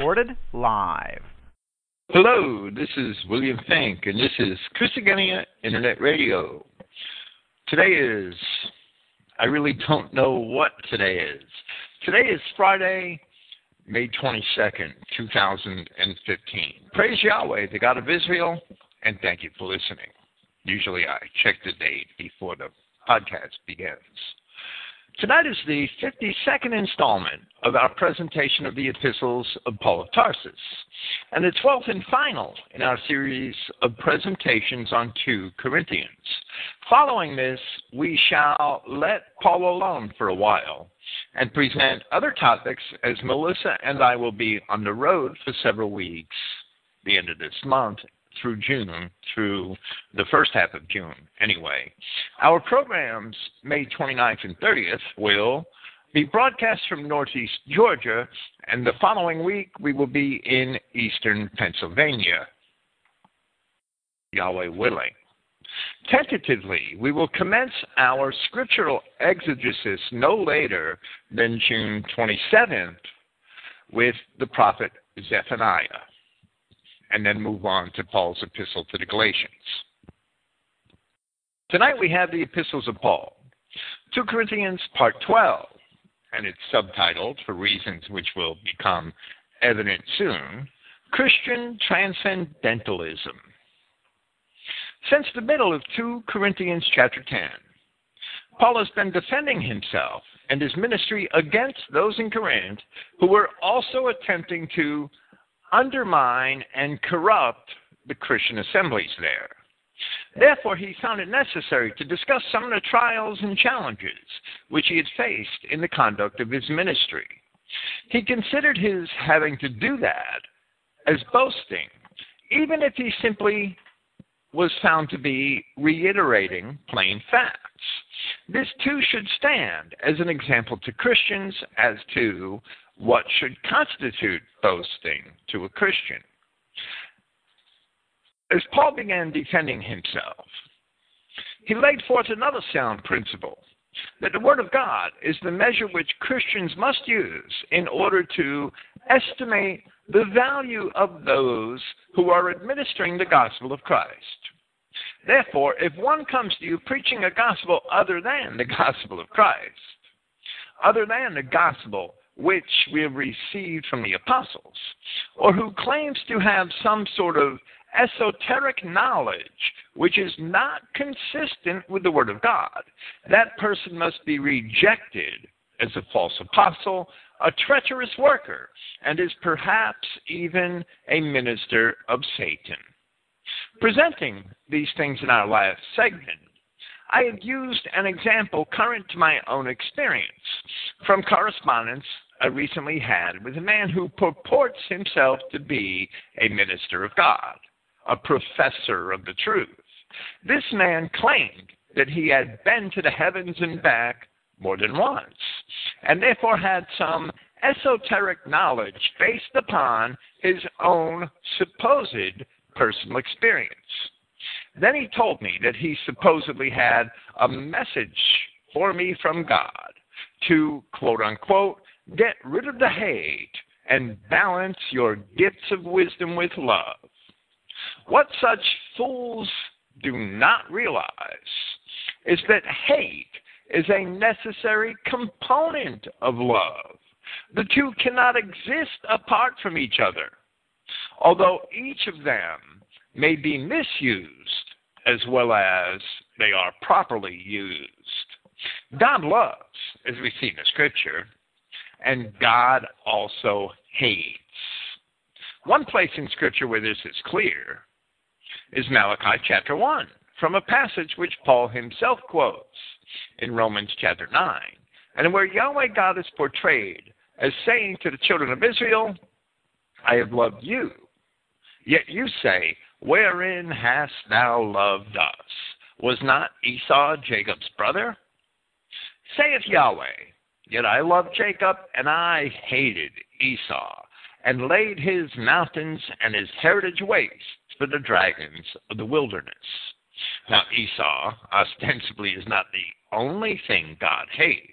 recorded live. Hello, this is William Finck, and this is Christogenea Internet Radio. Today is, I really don't know what today is. Today is Friday, May 22nd, 2015. Praise Yahweh, the God of Israel, and thank you for listening. Usually I check the date before the podcast begins. Tonight is the 52nd installment of our presentation of the epistles of Paul of Tarsus, and the 12th and final in our series of presentations on 2 Corinthians. Following this, we shall let Paul alone for a while and present other topics as Melissa and I will be on the road for several weeks, the end of this month, through June, through the first half of June, anyway. Our programs, May 29th and 30th, will be broadcast from Northeast Georgia, and the following week we will be in Eastern Pennsylvania. Yahweh willing. Tentatively, we will commence our scriptural exegesis no later than June 27th with the prophet Zephaniah and then move on to Paul's epistle to the Galatians. Tonight we have the epistles of Paul, 2 Corinthians part 12, and it's subtitled, for reasons which will become evident soon, Christian Transcendentalism. Since the middle of 2 Corinthians chapter 10, Paul has been defending himself and his ministry against those in Corinth who were also attempting to undermine and corrupt the Christian assemblies there. Therefore, he found it necessary to discuss some of the trials and challenges which he had faced in the conduct of his ministry. He considered his having to do that as boasting, even if he simply was found to be reiterating plain facts. This too should stand as an example to Christians as to what should constitute boasting to a Christian. As Paul began defending himself, he laid forth another sound principle that the Word of God is the measure which Christians must use in order to estimate the value of those who are administering the gospel of Christ. Therefore, if one comes to you preaching a gospel other than the gospel of Christ, other than the gospel which we have received from the apostles, or who claims to have some sort of esoteric knowledge which is not consistent with the Word of God, that person must be rejected as a false apostle, a treacherous worker, and is perhaps even a minister of Satan. Presenting these things in our last segment, I have used an example current to my own experience from correspondence I recently had with a man who purports himself to be a minister of God, a professor of the truth. This man claimed that he had been to the heavens and back more than once, and therefore had some esoteric knowledge based upon his own supposed personal experience. Then he told me that he supposedly had a message for me from God to, quote unquote, Get rid of the hate and balance your gifts of wisdom with love. What such fools do not realize is that hate is a necessary component of love. The two cannot exist apart from each other, although each of them may be misused as well as they are properly used. God loves, as we see in the scripture, and God also hates. One place in Scripture where this is clear is Malachi chapter 1, from a passage which Paul himself quotes in Romans chapter 9, and where Yahweh God is portrayed as saying to the children of Israel, I have loved you. Yet you say, Wherein hast thou loved us? Was not Esau Jacob's brother? Saith Yahweh, Yet I loved Jacob, and I hated Esau, and laid his mountains and his heritage waste for the dragons of the wilderness. Now, Esau ostensibly is not the only thing God hates,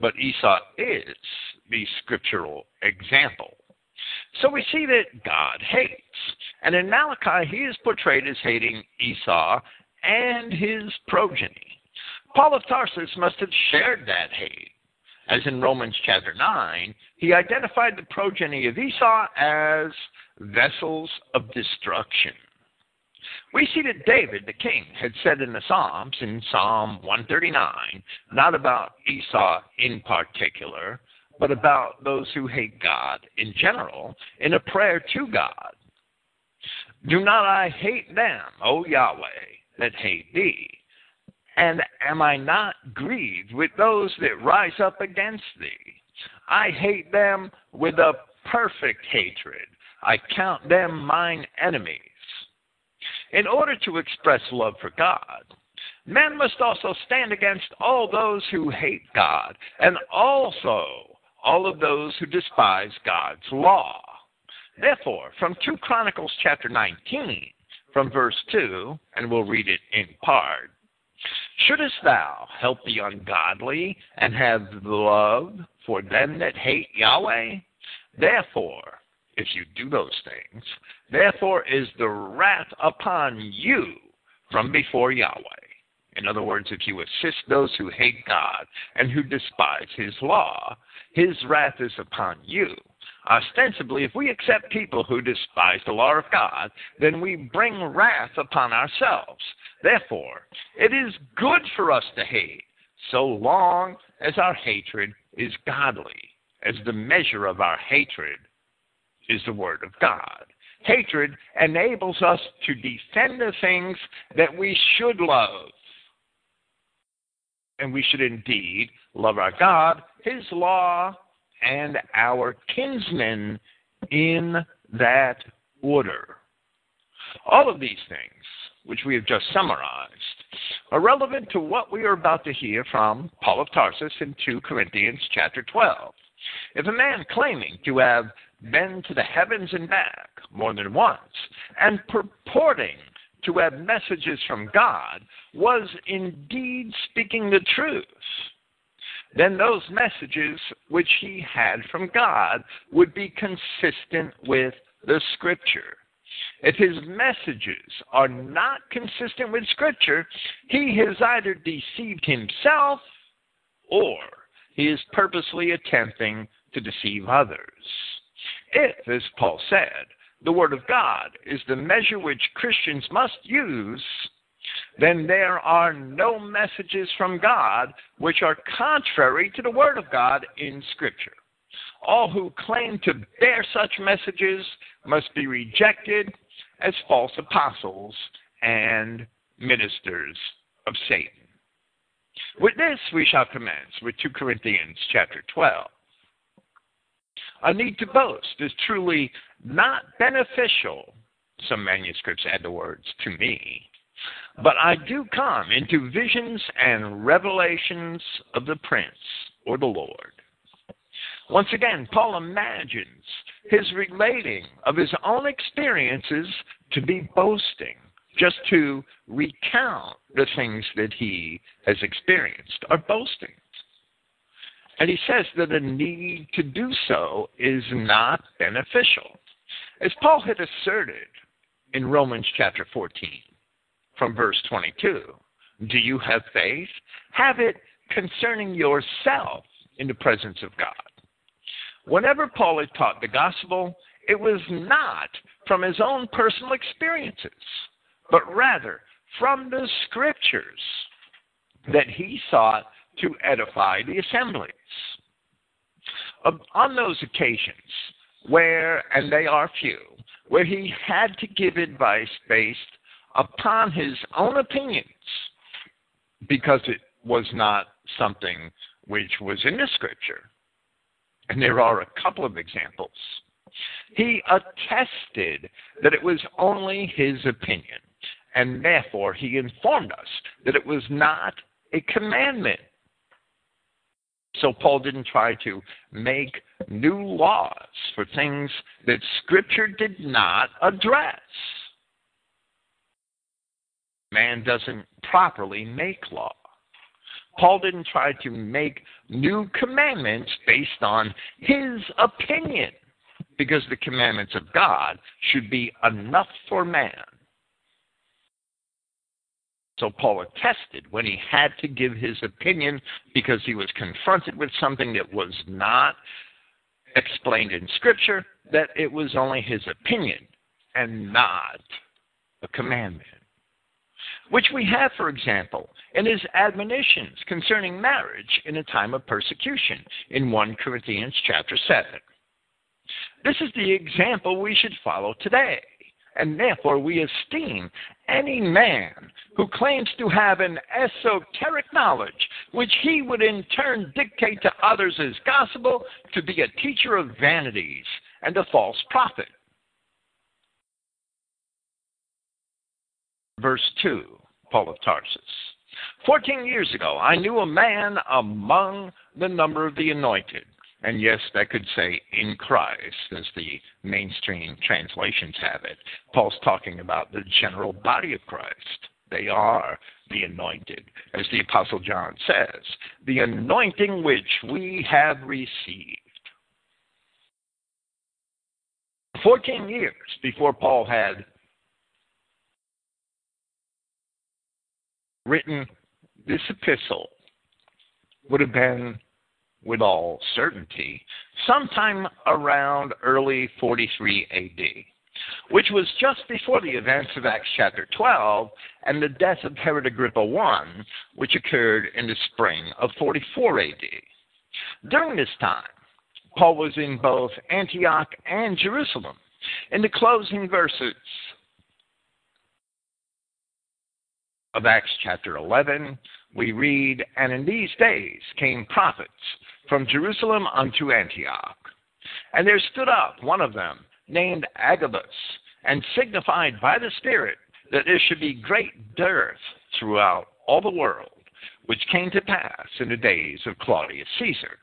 but Esau is the scriptural example. So we see that God hates. And in Malachi, he is portrayed as hating Esau and his progeny. Paul of Tarsus must have shared that hate. As in Romans chapter 9, he identified the progeny of Esau as vessels of destruction. We see that David, the king, had said in the Psalms, in Psalm 139, not about Esau in particular, but about those who hate God in general, in a prayer to God. Do not I hate them, O Yahweh, that hate thee? And am I not grieved with those that rise up against thee? I hate them with a perfect hatred. I count them mine enemies. In order to express love for God, men must also stand against all those who hate God, and also all of those who despise God's law. Therefore, from 2 Chronicles chapter 19, from verse 2, and we'll read it in part. Shouldest thou help the ungodly and have love for them that hate Yahweh? Therefore, if you do those things, therefore is the wrath upon you from before Yahweh. In other words, if you assist those who hate God and who despise his law, his wrath is upon you. Ostensibly, if we accept people who despise the law of God, then we bring wrath upon ourselves. Therefore, it is good for us to hate, so long as our hatred is godly, as the measure of our hatred is the Word of God. Hatred enables us to defend the things that we should love. And we should indeed love our God his law and our kinsmen in that order. All of these things, which we have just summarized, are relevant to what we are about to hear from Paul of Tarsus in 2 Corinthians chapter 12. If a man claiming to have been to the heavens and back more than once, and purporting to have messages from God, was indeed speaking the truth, then those messages which he had from God would be consistent with the Scripture. If his messages are not consistent with Scripture, he has either deceived himself or he is purposely attempting to deceive others. If, as Paul said, the Word of God is the measure which Christians must use, then there are no messages from God which are contrary to the Word of God in Scripture. All who claim to bear such messages must be rejected as false apostles and ministers of Satan. With this we shall commence with 2 Corinthians chapter 12. A need to boast is truly not beneficial. Some manuscripts add the words to me but I do come into visions and revelations of the Prince or the Lord. Once again, Paul imagines his relating of his own experiences to be boasting, just to recount the things that he has experienced, are boasting. And he says that a need to do so is not beneficial. As Paul had asserted in Romans chapter 14, from verse 22. Do you have faith? Have it concerning yourself in the presence of God. Whenever Paul had taught the gospel, it was not from his own personal experiences, but rather from the scriptures that he sought to edify the assemblies. Um, on those occasions where, and they are few, where he had to give advice based upon his own opinions because it was not something which was in the scripture. And there are a couple of examples. He attested that it was only his opinion, and therefore he informed us that it was not a commandment. So Paul didn't try to make new laws for things that Scripture did not address man doesn't properly make law. Paul didn't try to make new commandments based on his opinion, because the commandments of God should be enough for man. So Paul attested when he had to give his opinion because he was confronted with something that was not explained in Scripture, that it was only his opinion and not a commandment. Which we have, for example, in his admonitions concerning marriage in a time of persecution in 1 Corinthians chapter 7. This is the example we should follow today and therefore we esteem any man who claims to have an esoteric knowledge, which he would in turn dictate to others as gospel, to be a teacher of vanities and a false prophet. Verse 2, Paul of Tarsus. Fourteen years ago, I knew a man among the number of the anointed and yes, that could say in Christ, as the mainstream translations have it. Paul's talking about the general body of Christ. They are the anointed. As the Apostle John says, the anointing which we have received. Fourteen years before Paul had written this epistle would have been with all certainty sometime around early 43 AD, which was just before the events of Acts chapter 12 and the death of Herod Agrippa I, which occurred in the spring of 44 AD. During this time, Paul was in both Antioch and Jerusalem. In the closing verses of Acts chapter 11, we read, And in these days came prophets from Jerusalem unto Antioch. And there stood up one of them, named Agabus, and signified by the Spirit that there should be great dearth throughout all the world, which came to pass in the days of Claudius Caesar.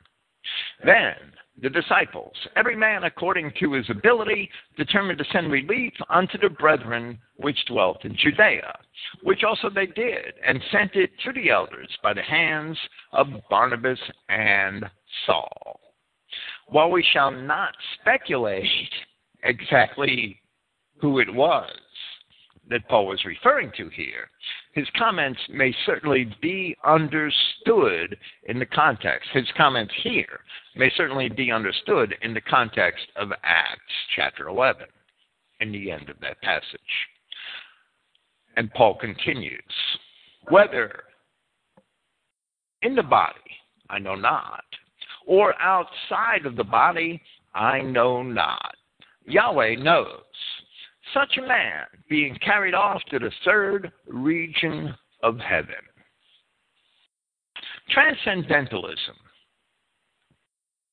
Then the disciples, every man according to his ability, determined to send relief unto the brethren which dwelt in Judea, which also they did, and sent it to the elders by the hands of Barnabas and Saul. While we shall not speculate exactly who it was that Paul was referring to here, his comments may certainly be understood in the context. His comments here may certainly be understood in the context of Acts chapter 11, in the end of that passage. And Paul continues whether in the body, I know not, or outside of the body, I know not. Yahweh knows such a man being carried off to the third region of heaven. Transcendentalism,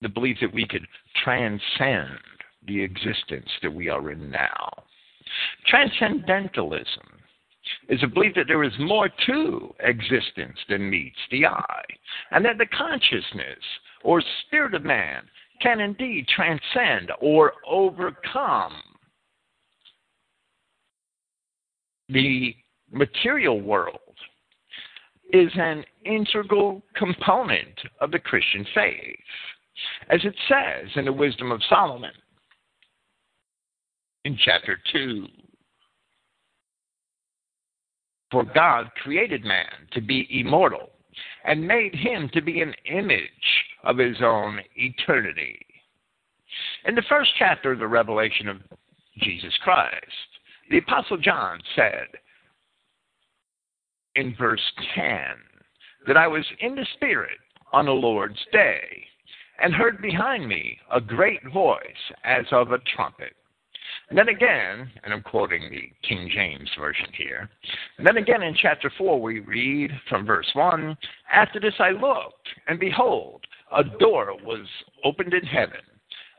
the belief that we could transcend the existence that we are in now. Transcendentalism is a belief that there is more to existence than meets the eye, and that the consciousness or spirit of man can indeed transcend or overcome the material world is an integral component of the Christian faith. As it says in the Wisdom of Solomon in chapter 2. For God created man to be immortal and made him to be an image of his own eternity. In the first chapter of the revelation of Jesus Christ, the Apostle John said in verse 10 that I was in the Spirit on the Lord's day and heard behind me a great voice as of a trumpet. And then again, and I'm quoting the King James Version here, and then again in chapter 4 we read from verse 1 After this I looked, and behold, a door was opened in heaven.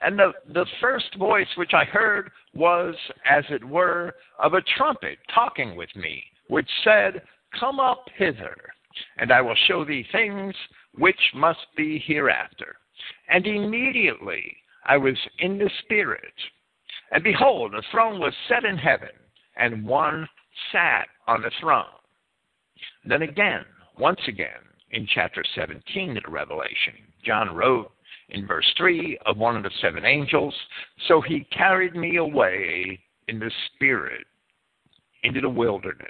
And the, the first voice which I heard was, as it were, of a trumpet talking with me, which said, Come up hither, and I will show thee things which must be hereafter. And immediately I was in the Spirit. And behold, a throne was set in heaven, and one sat on the throne. Then again, once again, in chapter 17 of the Revelation, John wrote in verse 3 of one of the seven angels. So he carried me away in the spirit into the wilderness.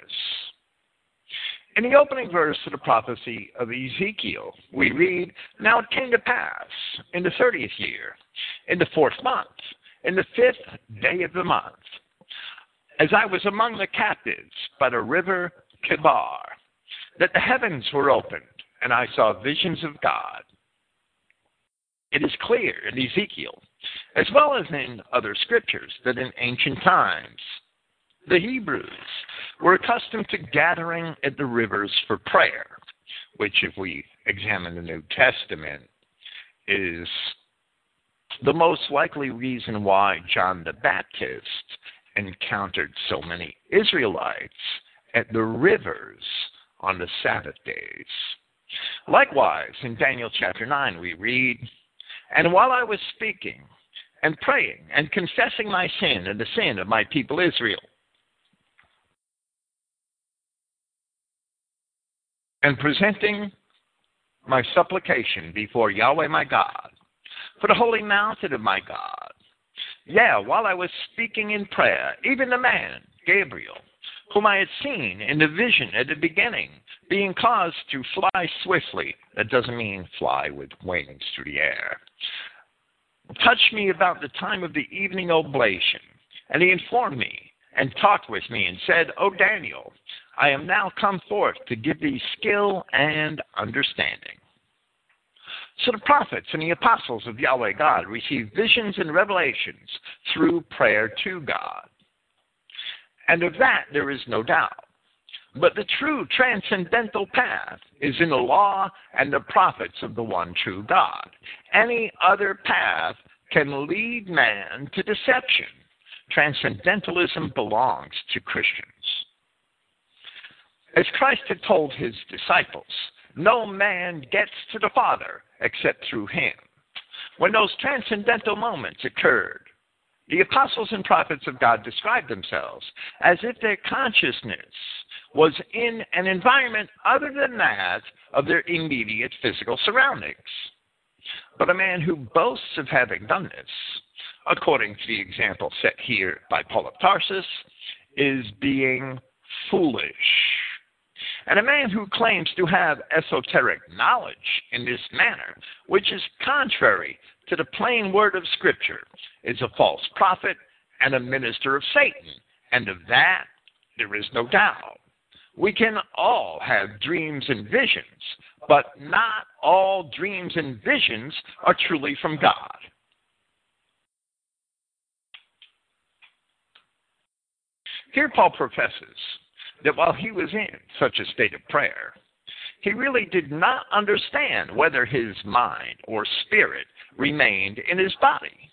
In the opening verse of the prophecy of Ezekiel, we read, Now it came to pass in the thirtieth year, in the fourth month, in the fifth day of the month, as I was among the captives by the river Chebar, that the heavens were opened, and I saw visions of God. It is clear in Ezekiel, as well as in other scriptures, that in ancient times the Hebrews were accustomed to gathering at the rivers for prayer, which, if we examine the New Testament, is the most likely reason why John the Baptist encountered so many Israelites at the rivers on the Sabbath days. Likewise, in Daniel chapter 9, we read, And while I was speaking and praying and confessing my sin and the sin of my people Israel, and presenting my supplication before Yahweh my God, for the holy mountain of my God. Yeah, while I was speaking in prayer, even the man, Gabriel, whom I had seen in the vision at the beginning, being caused to fly swiftly, that doesn't mean fly with wings through the air, touched me about the time of the evening oblation, and he informed me and talked with me and said, O Daniel, I am now come forth to give thee skill and understanding. So the prophets and the apostles of Yahweh God received visions and revelations through prayer to God. And of that there is no doubt. But the true transcendental path is in the law and the prophets of the one true God. Any other path can lead man to deception. Transcendentalism belongs to Christians. As Christ had told his disciples, no man gets to the Father except through him. When those transcendental moments occurred, the apostles and prophets of God describe themselves as if their consciousness was in an environment other than that of their immediate physical surroundings. But a man who boasts of having done this, according to the example set here by Paul of Tarsus, is being foolish. And a man who claims to have esoteric knowledge in this manner, which is contrary to the plain word of Scripture, is a false prophet and a minister of Satan. And of that, there is no doubt. We can all have dreams and visions, but not all dreams and visions are truly from God. Here, Paul professes that while he was in such a state of prayer, he really did not understand whether his mind or spirit remained in his body.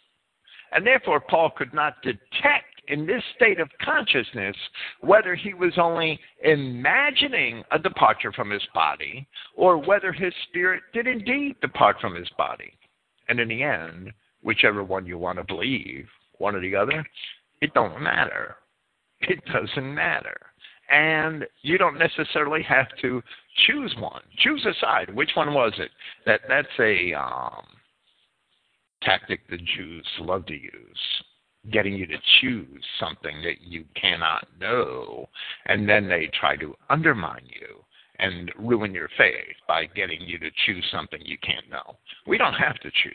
And therefore, Paul could not detect in this state of consciousness whether he was only imagining a departure from his body or whether his spirit did indeed depart from his body. And in the end, whichever one you want to believe, one or the other, it don't matter. It doesn't matter and you don't necessarily have to choose one. Choose a side. Which one was it? That that's a um, tactic the Jews love to use, getting you to choose something that you cannot know, and then they try to undermine you and ruin your faith by getting you to choose something you can't know. We don't have to choose.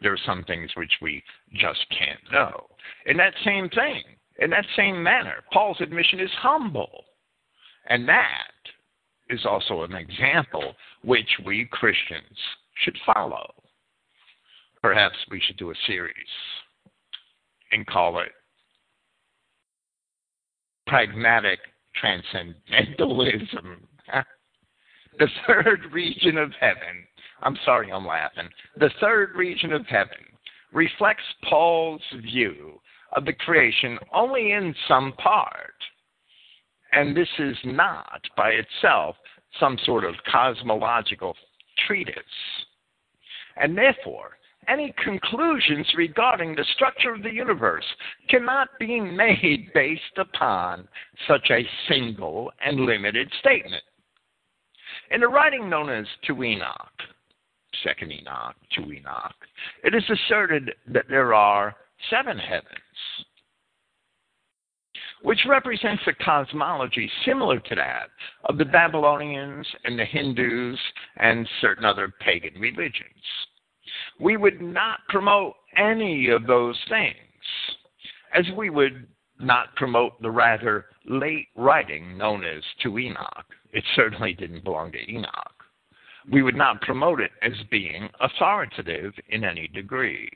There are some things which we just can't know. And that same thing, in that same manner, Paul's admission is humble. And that is also an example which we Christians should follow. Perhaps we should do a series and call it Pragmatic Transcendentalism. the third region of heaven, I'm sorry I'm laughing, the third region of heaven reflects Paul's view of the creation only in some part. And this is not by itself some sort of cosmological treatise. And therefore, any conclusions regarding the structure of the universe cannot be made based upon such a single and limited statement. In the writing known as 2 Enoch, second Enoch 2 Enoch, it is asserted that there are seven heavens, which represents a cosmology similar to that of the Babylonians and the Hindus and certain other pagan religions. We would not promote any of those things, as we would not promote the rather late writing known as 2 Enoch. It certainly didn't belong to Enoch. We would not promote it as being authoritative in any degree.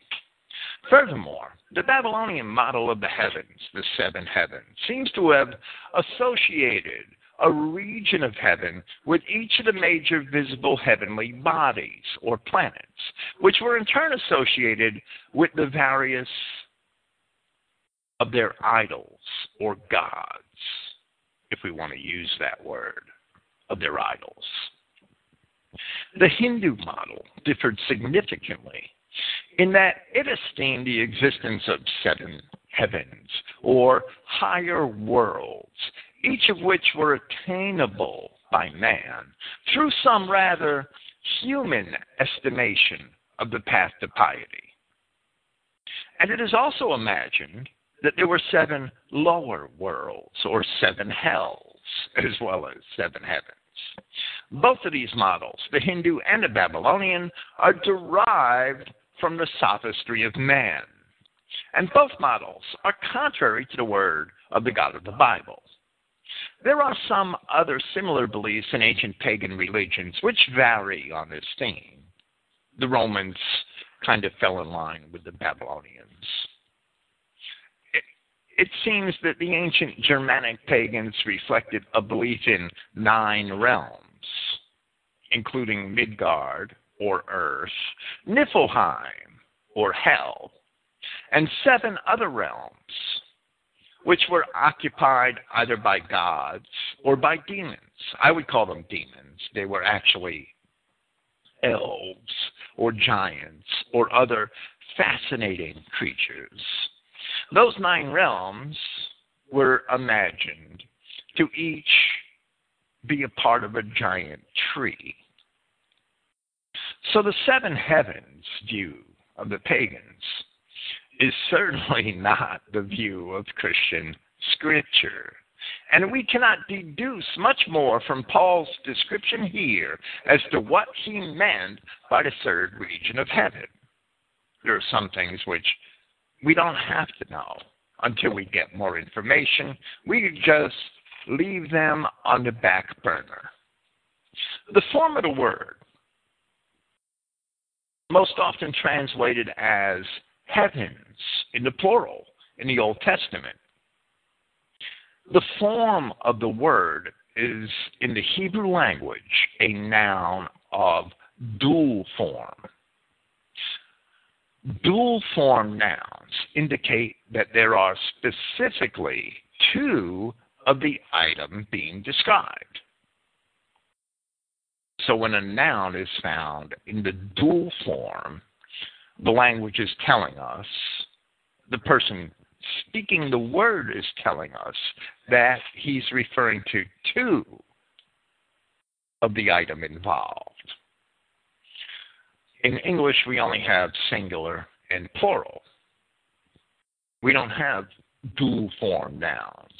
Furthermore, the Babylonian model of the heavens, the seven heavens, seems to have associated a region of heaven with each of the major visible heavenly bodies or planets, which were in turn associated with the various of their idols or gods, if we want to use that word, of their idols. The Hindu model differed significantly in that it esteemed the existence of seven heavens or higher worlds, each of which were attainable by man through some rather human estimation of the path to piety. And it is also imagined that there were seven lower worlds or seven hells as well as seven heavens. Both of these models, the Hindu and the Babylonian, are derived from the sophistry of man. And both models are contrary to the word of the God of the Bible. There are some other similar beliefs in ancient pagan religions which vary on this theme. The Romans kind of fell in line with the Babylonians it seems that the ancient Germanic pagans reflected a belief in nine realms, including Midgard, or Earth, Niflheim, or Hell, and seven other realms, which were occupied either by gods or by demons. I would call them demons. They were actually elves or giants or other fascinating creatures those nine realms were imagined to each be a part of a giant tree. So the seven heavens view of the pagans is certainly not the view of Christian scripture. And we cannot deduce much more from Paul's description here as to what he meant by the third region of heaven. There are some things which we don't have to know until we get more information. We just leave them on the back burner. The form of the word, most often translated as heavens in the plural in the Old Testament, the form of the word is in the Hebrew language a noun of dual form. Dual form nouns indicate that there are specifically two of the item being described. So when a noun is found in the dual form, the language is telling us, the person speaking the word is telling us that he's referring to two of the item involved. In English, we only have singular and plural. We don't have dual form nouns.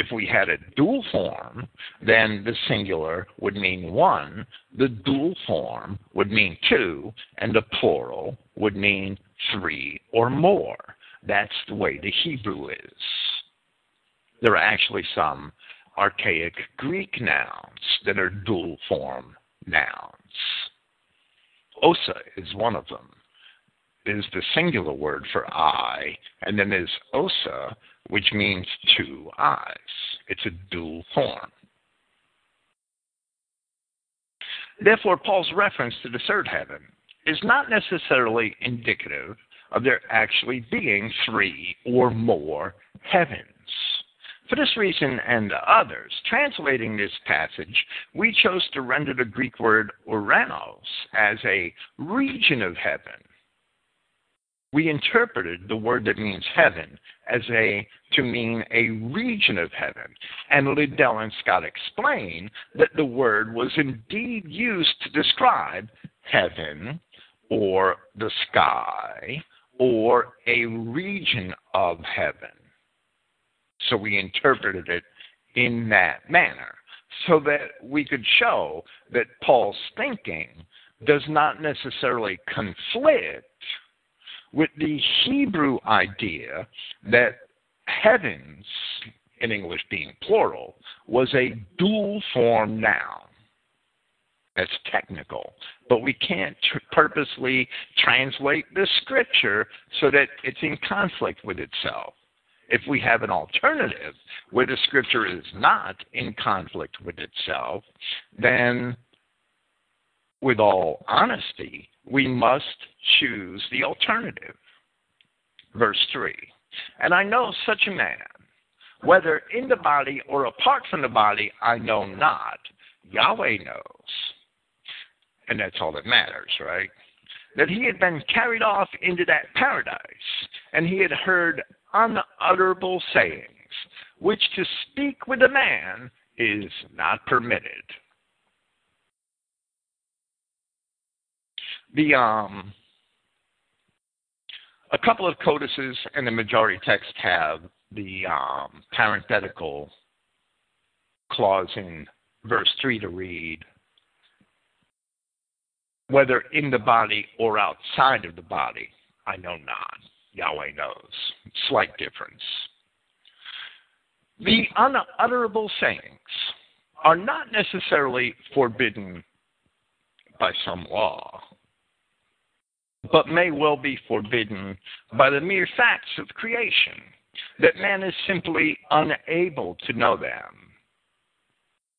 If we had a dual form, then the singular would mean one, the dual form would mean two, and the plural would mean three or more. That's the way the Hebrew is. There are actually some archaic Greek nouns that are dual form nouns. Osa is one of them. Is the singular word for eye, and then there's osa, which means two eyes. It's a dual form. Therefore, Paul's reference to the third heaven is not necessarily indicative of there actually being three or more heavens. For this reason and others, translating this passage, we chose to render the Greek word uranos as a region of heaven. We interpreted the word that means heaven as a to mean a region of heaven. And Liddell and Scott explain that the word was indeed used to describe heaven or the sky or a region of heaven. So we interpreted it in that manner so that we could show that Paul's thinking does not necessarily conflict with the Hebrew idea that heavens, in English being plural, was a dual form noun. That's technical, but we can't tr- purposely translate the scripture so that it's in conflict with itself. If we have an alternative where the scripture is not in conflict with itself, then with all honesty, we must choose the alternative. Verse 3 And I know such a man, whether in the body or apart from the body, I know not. Yahweh knows. And that's all that matters, right? That he had been carried off into that paradise, and he had heard unutterable sayings, which to speak with a man is not permitted. The um, a couple of codices and the majority text have the um, parenthetical clause in verse 3 to read whether in the body or outside of the body, I know not. Yahweh knows. Slight difference. The unutterable sayings are not necessarily forbidden by some law but may well be forbidden by the mere facts of creation, that man is simply unable to know them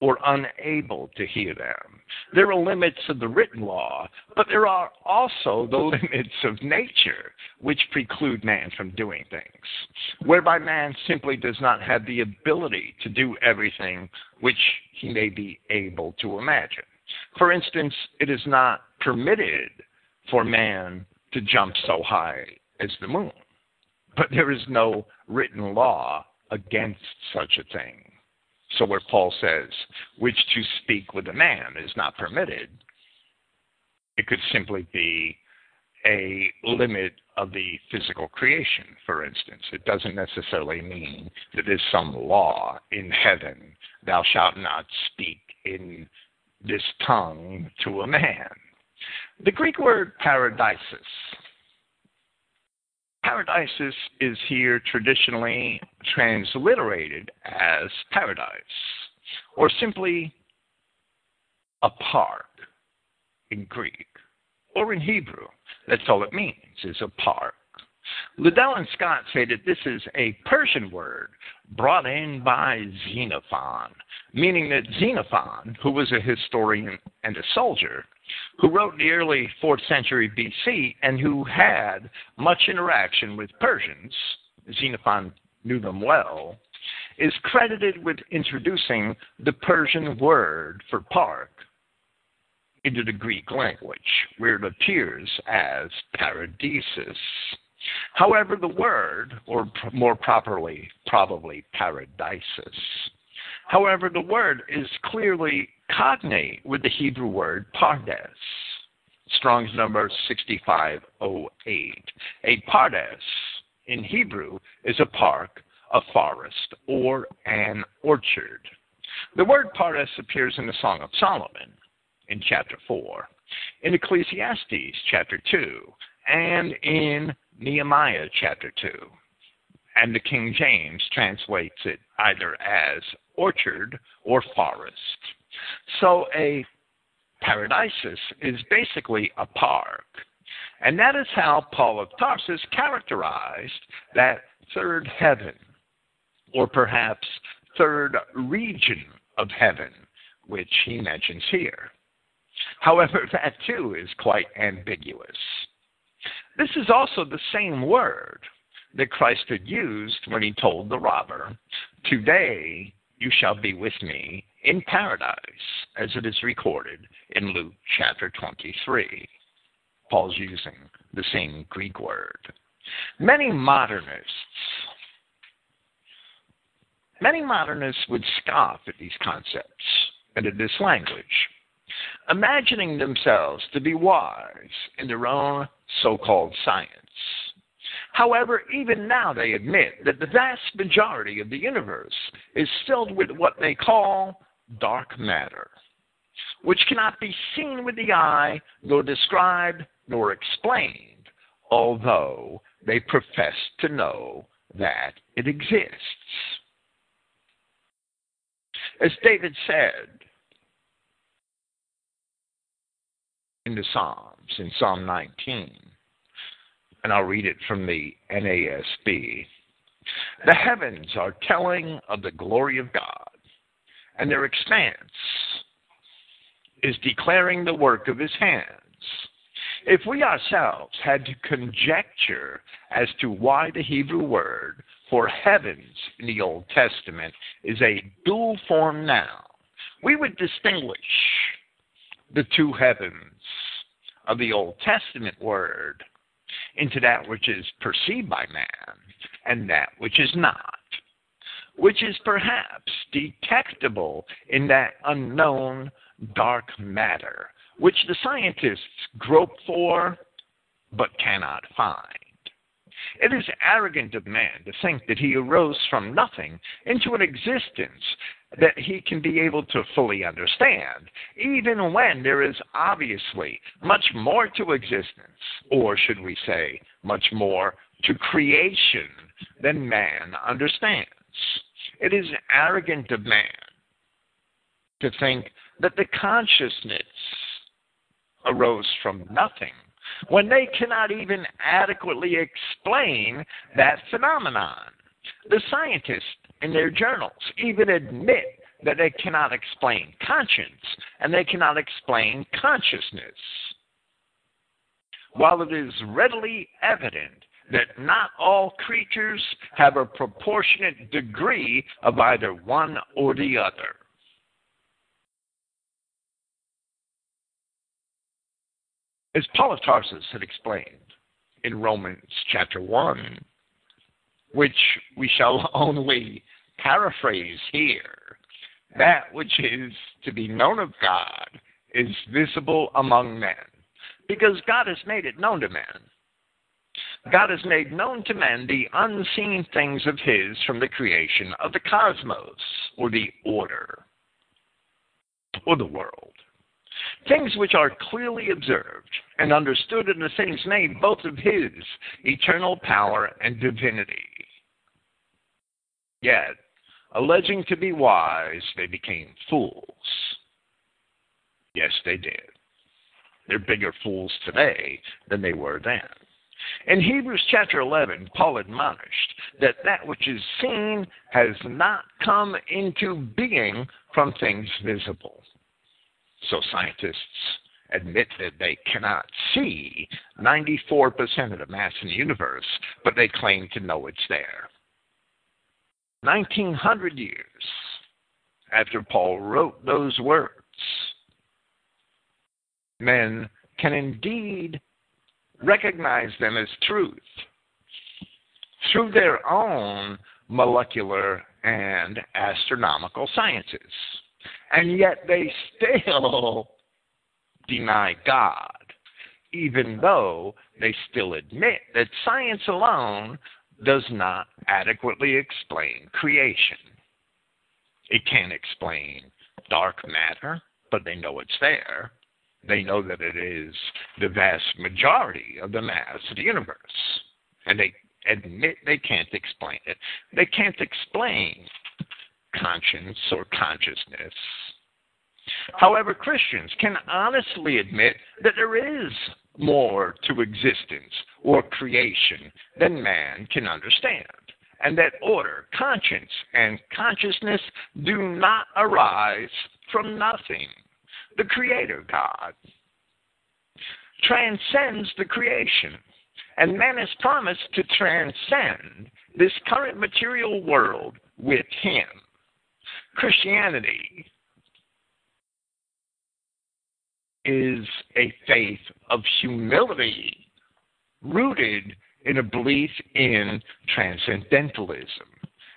or unable to hear them. There are limits of the written law, but there are also the limits of nature which preclude man from doing things, whereby man simply does not have the ability to do everything which he may be able to imagine. For instance, it is not permitted for man to jump so high as the moon. But there is no written law against such a thing. So, where Paul says, which to speak with a man is not permitted, it could simply be a limit of the physical creation, for instance. It doesn't necessarily mean that there's some law in heaven, thou shalt not speak in this tongue to a man. The Greek word paradises. Paradises is here traditionally transliterated as paradise, or simply a park in Greek, or in Hebrew. That's all it means, is a park. Liddell and Scott say that this is a Persian word brought in by Xenophon, meaning that Xenophon, who was a historian and a soldier, who wrote in the early 4th century BC and who had much interaction with Persians, Xenophon knew them well, is credited with introducing the Persian word for park into the Greek language, where it appears as paradisus. However, the word, or more properly, probably paradisus, however, the word is clearly cognate with the Hebrew word pardes. Strong's number 6508. A pardes in Hebrew is a park, a forest, or an orchard. The word pardes appears in the Song of Solomon in chapter 4, in Ecclesiastes chapter 2, and in Nehemiah chapter 2. And the King James translates it either as orchard or forest. So a paradisus is basically a park. And that is how Paul of Tarsus characterized that third heaven, or perhaps third region of heaven, which he mentions here. However, that too is quite ambiguous. This is also the same word that Christ had used when he told the robber, Today you shall be with me in paradise, as it is recorded in Luke chapter 23. Paul's using the same Greek word. Many modernists Many modernists would scoff at these concepts and at this language. imagining themselves to be wise in their own so called science. However, even now they admit that the vast majority of the universe is filled with what they call dark matter, which cannot be seen with the eye, nor described, nor explained, although they profess to know that it exists. As David said in the Psalms, in Psalm 19, and I'll read it from the NASB. The heavens are telling of the glory of God, and their expanse is declaring the work of his hands. If we ourselves had to conjecture as to why the Hebrew word for heavens in the Old Testament is a dual form noun, we would distinguish the two heavens of the Old Testament word into that which is perceived by man and that which is not, which is perhaps detectable in that unknown dark matter which the scientists grope for but cannot find. It is arrogant of man to think that he arose from nothing into an existence that he can be able to fully understand, even when there is obviously much more to existence, or should we say, much more to creation than man understands. It is arrogant of man to think that the consciousness arose from nothing when they cannot even adequately explain that phenomenon. The scientists in their journals even admit that they cannot explain conscience and they cannot explain consciousness. While it is readily evident that not all creatures have a proportionate degree of either one or the other. As Paul of Tarsus had explained in Romans chapter 1, which we shall only paraphrase here, that which is to be known of God is visible among men, because God has made it known to men. God has made known to men the unseen things of His from the creation of the cosmos, or the order, or the world. Things which are clearly observed and understood in the things made both of his eternal power and divinity. Yet, alleging to be wise, they became fools. Yes, they did. They're bigger fools today than they were then. In Hebrews chapter 11, Paul admonished that that which is seen has not come into being from things visible. So scientists admit that they cannot see 94% of the mass in the universe, but they claim to know it's there. 1900 years after Paul wrote those words, men can indeed recognize them as truth through their own molecular and astronomical sciences and yet they still deny God, even though they still admit that science alone does not adequately explain creation. It can't explain dark matter, but they know it's there. They know that it is the vast majority of the mass of the universe. And they admit they can't explain it. They can't explain conscience or consciousness. However, Christians can honestly admit that there is more to existence or creation than man can understand, and that order, conscience, and consciousness do not arise from nothing. The Creator God transcends the creation, and man is promised to transcend this current material world with Him. Christianity is a faith of humility rooted in a belief in transcendentalism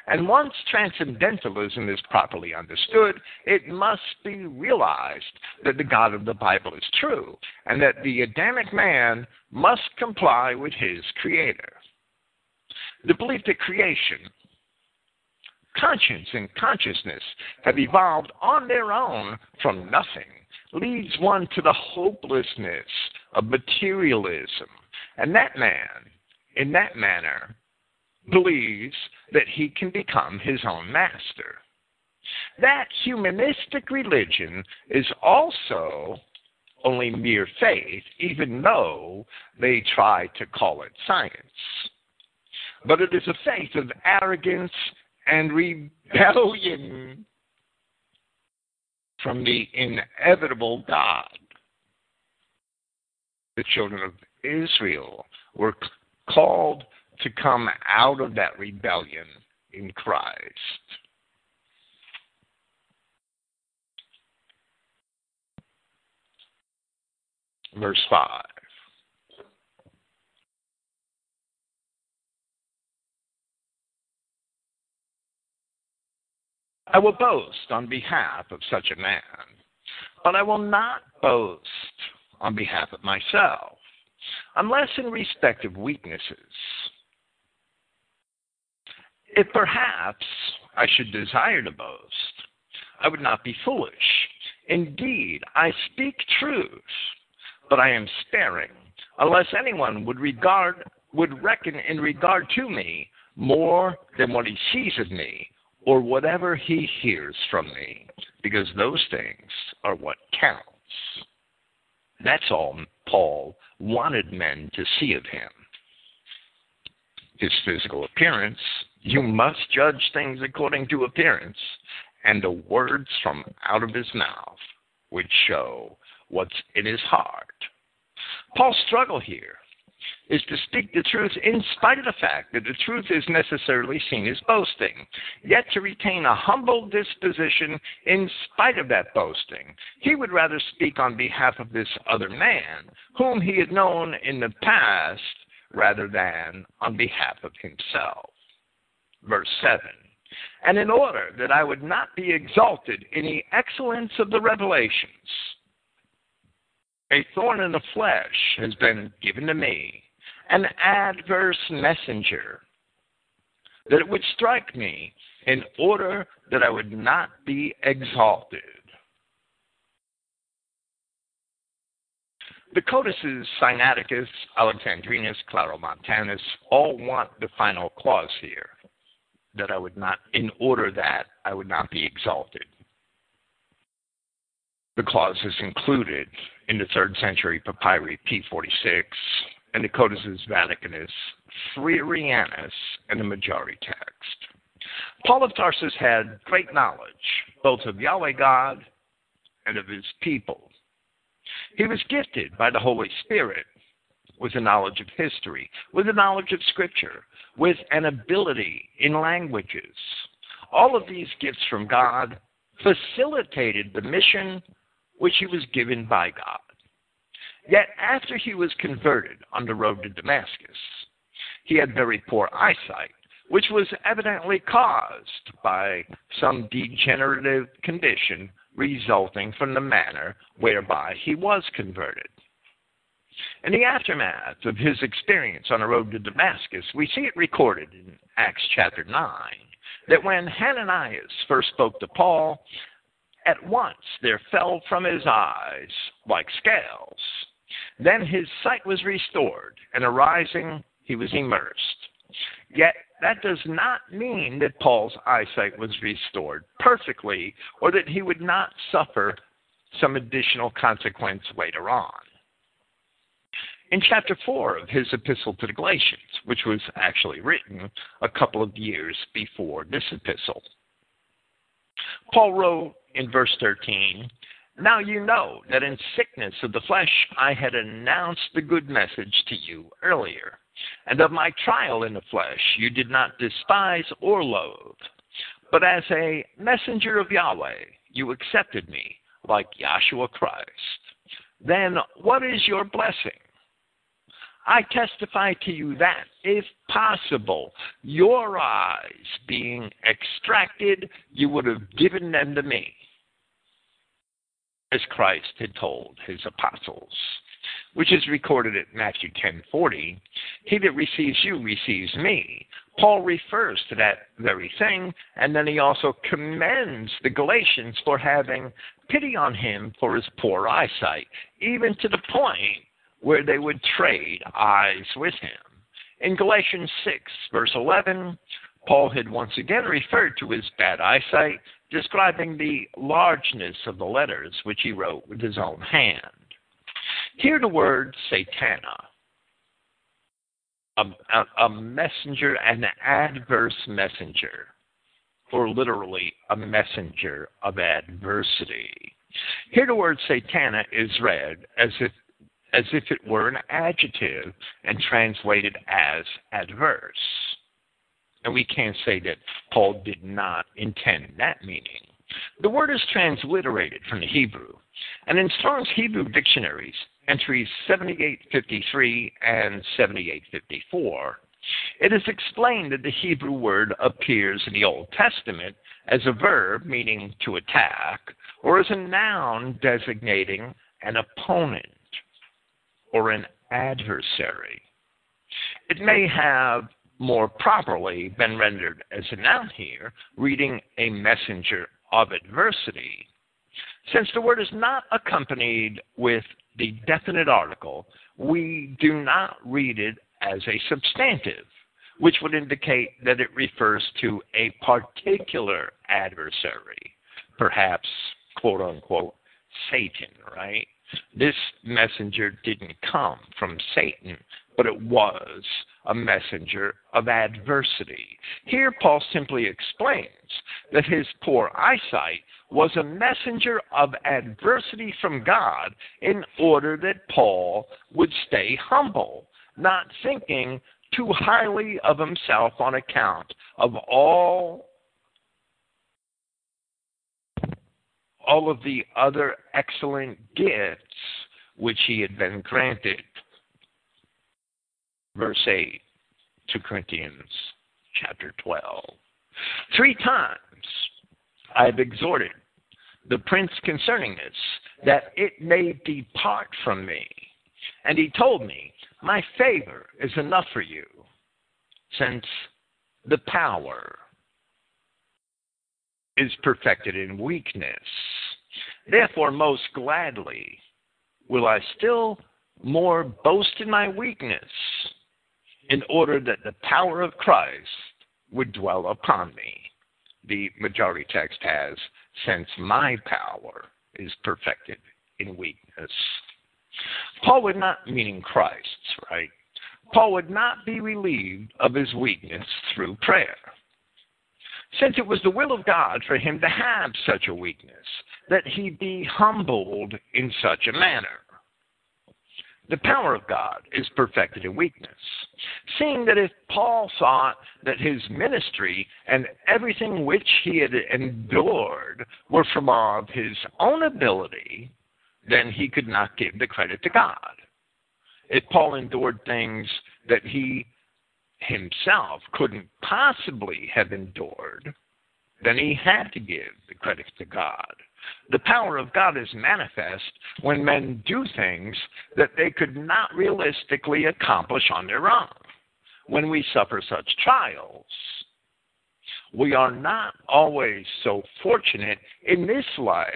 And once transcendentalism is properly understood, it must be realized that the God of the Bible is true and that the Adamic man must comply with his Creator. The belief that creation, conscience, and consciousness have evolved on their own from nothing leads one to the hopelessness of materialism. And that man, in that manner, believes that he can become his own master. That humanistic religion is also only mere faith, even though they try to call it science. But it is a faith of arrogance and rebellion from the inevitable God. The children of Israel were called to come out of that rebellion in Christ. Verse 5. I will boast on behalf of such a man, but I will not boast on behalf of myself, unless in respect of weaknesses. If perhaps I should desire to boast, I would not be foolish. Indeed, I speak truth, but I am sparing, unless anyone would regard would reckon in regard to me more than what he sees of me, or whatever he hears from me, because those things are what counts. That's all Paul wanted men to see of him. His physical appearance, you must judge things according to appearance, and the words from out of his mouth would show what's in his heart. Paul's struggle here is to speak the truth in spite of the fact that the truth is necessarily seen as boasting, yet to retain a humble disposition in spite of that boasting. He would rather speak on behalf of this other man, whom he had known in the past, rather than on behalf of himself. Verse 7 And in order that I would not be exalted in the excellence of the revelations, a thorn in the flesh has been given to me, an adverse messenger, that it would strike me in order that I would not be exalted. The codices Sinaiticus, Alexandrinus, Claromontanus all want the final clause here that I would not, in order that I would not be exalted. The clause is included in the third century papyri P46 and the Codices Vaticanus, Freerianus, and the Majority text. Paul of Tarsus had great knowledge, both of Yahweh God and of his people. He was gifted by the Holy Spirit with a knowledge of history, with a knowledge of Scripture, with an ability in languages. All of these gifts from God facilitated the mission which he was given by God. Yet after he was converted on the road to Damascus, he had very poor eyesight, which was evidently caused by some degenerative condition resulting from the manner whereby he was converted. In the aftermath of his experience on the road to Damascus, we see it recorded in Acts chapter 9 that when Hananias first spoke to Paul, at once there fell from his eyes like scales. Then his sight was restored, and arising, he was immersed. Yet that does not mean that Paul's eyesight was restored perfectly or that he would not suffer some additional consequence later on. In chapter 4 of his epistle to the Galatians, which was actually written a couple of years before this epistle, Paul wrote in verse 13, Now you know that in sickness of the flesh I had announced the good message to you earlier, and of my trial in the flesh you did not despise or loathe. But as a messenger of Yahweh, you accepted me like Yahshua Christ. Then what is your blessing? I testify to you that, if possible, your eyes being extracted, you would have given them to me, as Christ had told his apostles which is recorded at Matthew 10:40, he that receives you receives me. Paul refers to that very thing, and then he also commends the Galatians for having pity on him for his poor eyesight, even to the point where they would trade eyes with him. In Galatians 6, verse 11, Paul had once again referred to his bad eyesight, describing the largeness of the letters which he wrote with his own hand. Hear the word Satana, a, a, a messenger, an adverse messenger, or literally a messenger of adversity. Here the word Satana is read as if as if it were an adjective and translated as adverse. And we can't say that Paul did not intend that meaning. The word is transliterated from the Hebrew, and in Strong's Hebrew dictionaries, entries 7853 and 7854, it is explained that the Hebrew word appears in the Old Testament as a verb meaning to attack, or as a noun designating an opponent or an adversary. It may have more properly been rendered as a noun here, reading a messenger of adversity. Since the word is not accompanied with the definite article, we do not read it as a substantive, which would indicate that it refers to a particular adversary, perhaps, quote unquote, Satan, right? This messenger didn't come from Satan, but it was a messenger of adversity. Here, Paul simply explains that his poor eyesight was a messenger of adversity from God in order that Paul would stay humble, not thinking too highly of himself on account of all all of the other excellent gifts which he had been granted. Verse 8 to Corinthians chapter 12. Three times I have exhorted the prince concerning this, that it may depart from me. And he told me, My favor is enough for you, since the power is perfected in weakness. Therefore, most gladly will I still more boast in my weakness, in order that the power of Christ would dwell upon me. The majority text has, since my power is perfected in weakness. Paul would not, meaning Christ's, right? Paul would not be relieved of his weakness through prayer since it was the will of God for him to have such a weakness, that he be humbled in such a manner. The power of God is perfected in weakness. Seeing that if Paul thought that his ministry and everything which he had endured were from of his own ability, then he could not give the credit to God. If Paul endured things that he himself couldn't possibly have endured, then he had to give the credit to God. The power of God is manifest when men do things that they could not realistically accomplish on their own. When we suffer such trials, we are not always so fortunate in this life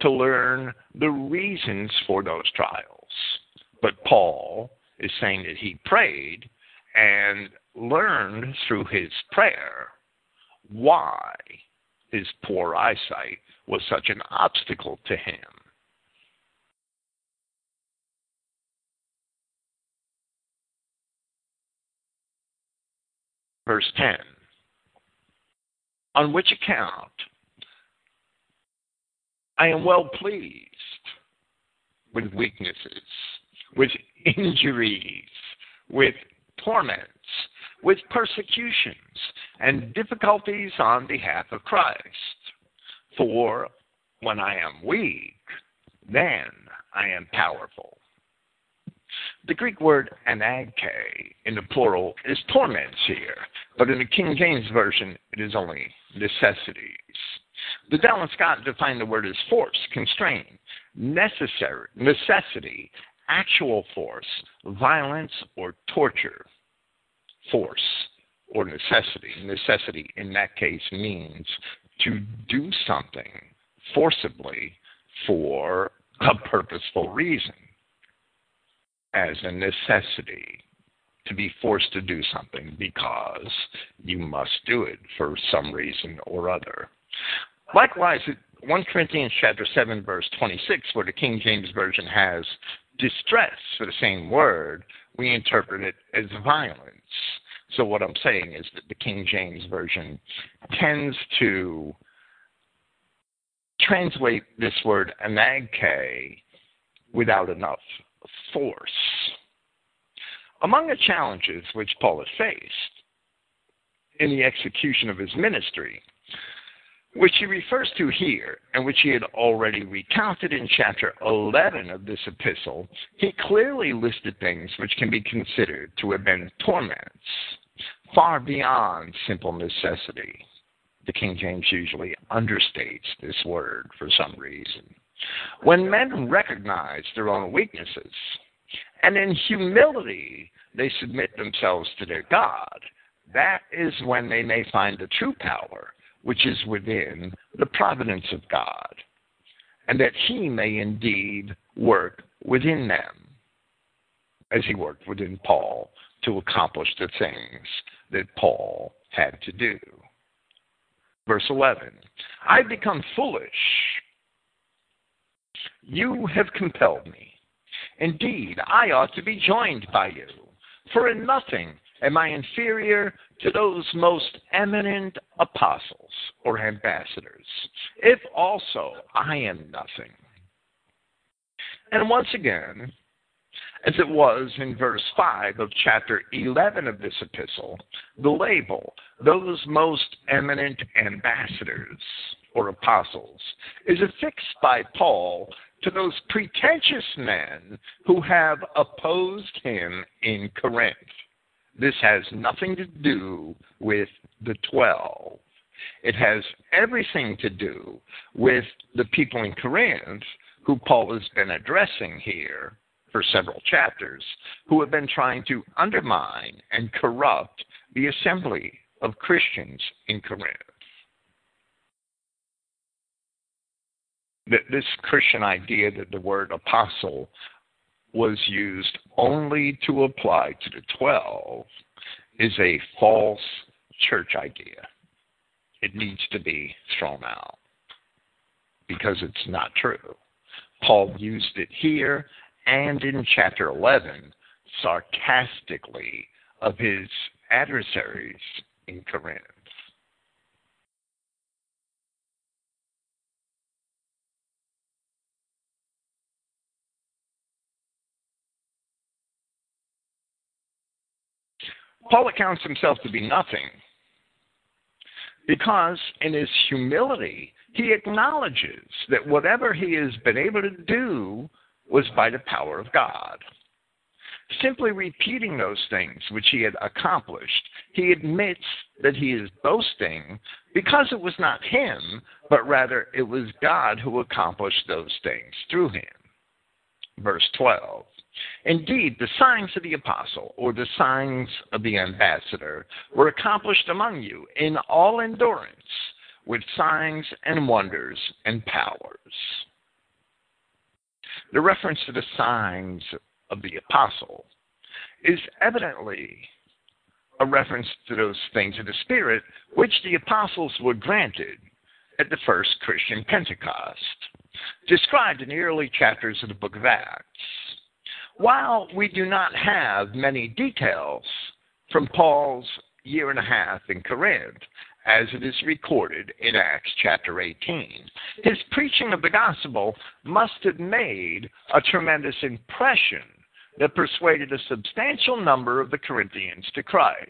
to learn the reasons for those trials. But Paul is saying that he prayed and learned through his prayer why his poor eyesight was such an obstacle to him. Verse 10 On which account I am well pleased with weaknesses, with injuries, with torments, with persecutions and difficulties on behalf of Christ. For when I am weak, then I am powerful. The Greek word anagke in the plural is torments here, but in the King James Version it is only necessities. Liddell and Scott defined the word as force, constraint, necessary, necessity, actual force, violence, or torture. Force or necessity. Necessity in that case means to do something forcibly for a purposeful reason, as a necessity to be forced to do something because you must do it for some reason or other. Likewise, 1 Corinthians chapter 7 verse 26 where the King James version has distress for the same word, we interpret it as violence. So what I'm saying is that the King James version tends to translate this word anagke without enough force. Among the challenges which Paul faced in the execution of his ministry, which he refers to here and which he had already recounted in chapter 11 of this epistle, he clearly listed things which can be considered to have been torments, far beyond simple necessity the King James usually understates this word for some reason. When men recognize their own weaknesses and in humility they submit themselves to their God, that is when they may find the true power which is within the providence of God, and that He may indeed work within them, as He worked within Paul to accomplish the things that Paul had to do. Verse 11 I become foolish. You have compelled me. Indeed, I ought to be joined by you, for in nothing am I inferior to those most eminent apostles or ambassadors, if also I am nothing. And once again, as it was in verse 5 of chapter 11 of this epistle, the label, those most eminent ambassadors or apostles, is affixed by Paul to those pretentious men who have opposed him in Corinth. This has nothing to do with the twelve. It has everything to do with the people in Corinth who Paul has been addressing here for several chapters who have been trying to undermine and corrupt the assembly of Christians in Corinth. This Christian idea that the word apostle was used only to apply to the 12 is a false church idea. It needs to be thrown out because it's not true. Paul used it here and in chapter 11 sarcastically of his adversaries in Corinth. Paul accounts himself to be nothing because in his humility, he acknowledges that whatever he has been able to do was by the power of God. Simply repeating those things which he had accomplished, he admits that he is boasting because it was not him, but rather it was God who accomplished those things through him. Verse 12 Indeed, the signs of the apostle, or the signs of the ambassador, were accomplished among you in all endurance, with signs and wonders and powers. The reference to the signs of the apostle is evidently a reference to those things of the Spirit which the apostles were granted at the first Christian Pentecost, described in the early chapters of the book of Acts. While we do not have many details from Paul's year and a half in Corinth, as it is recorded in Acts chapter 18. His preaching of the gospel must have made a tremendous impression that persuaded a substantial number of the Corinthians to Christ.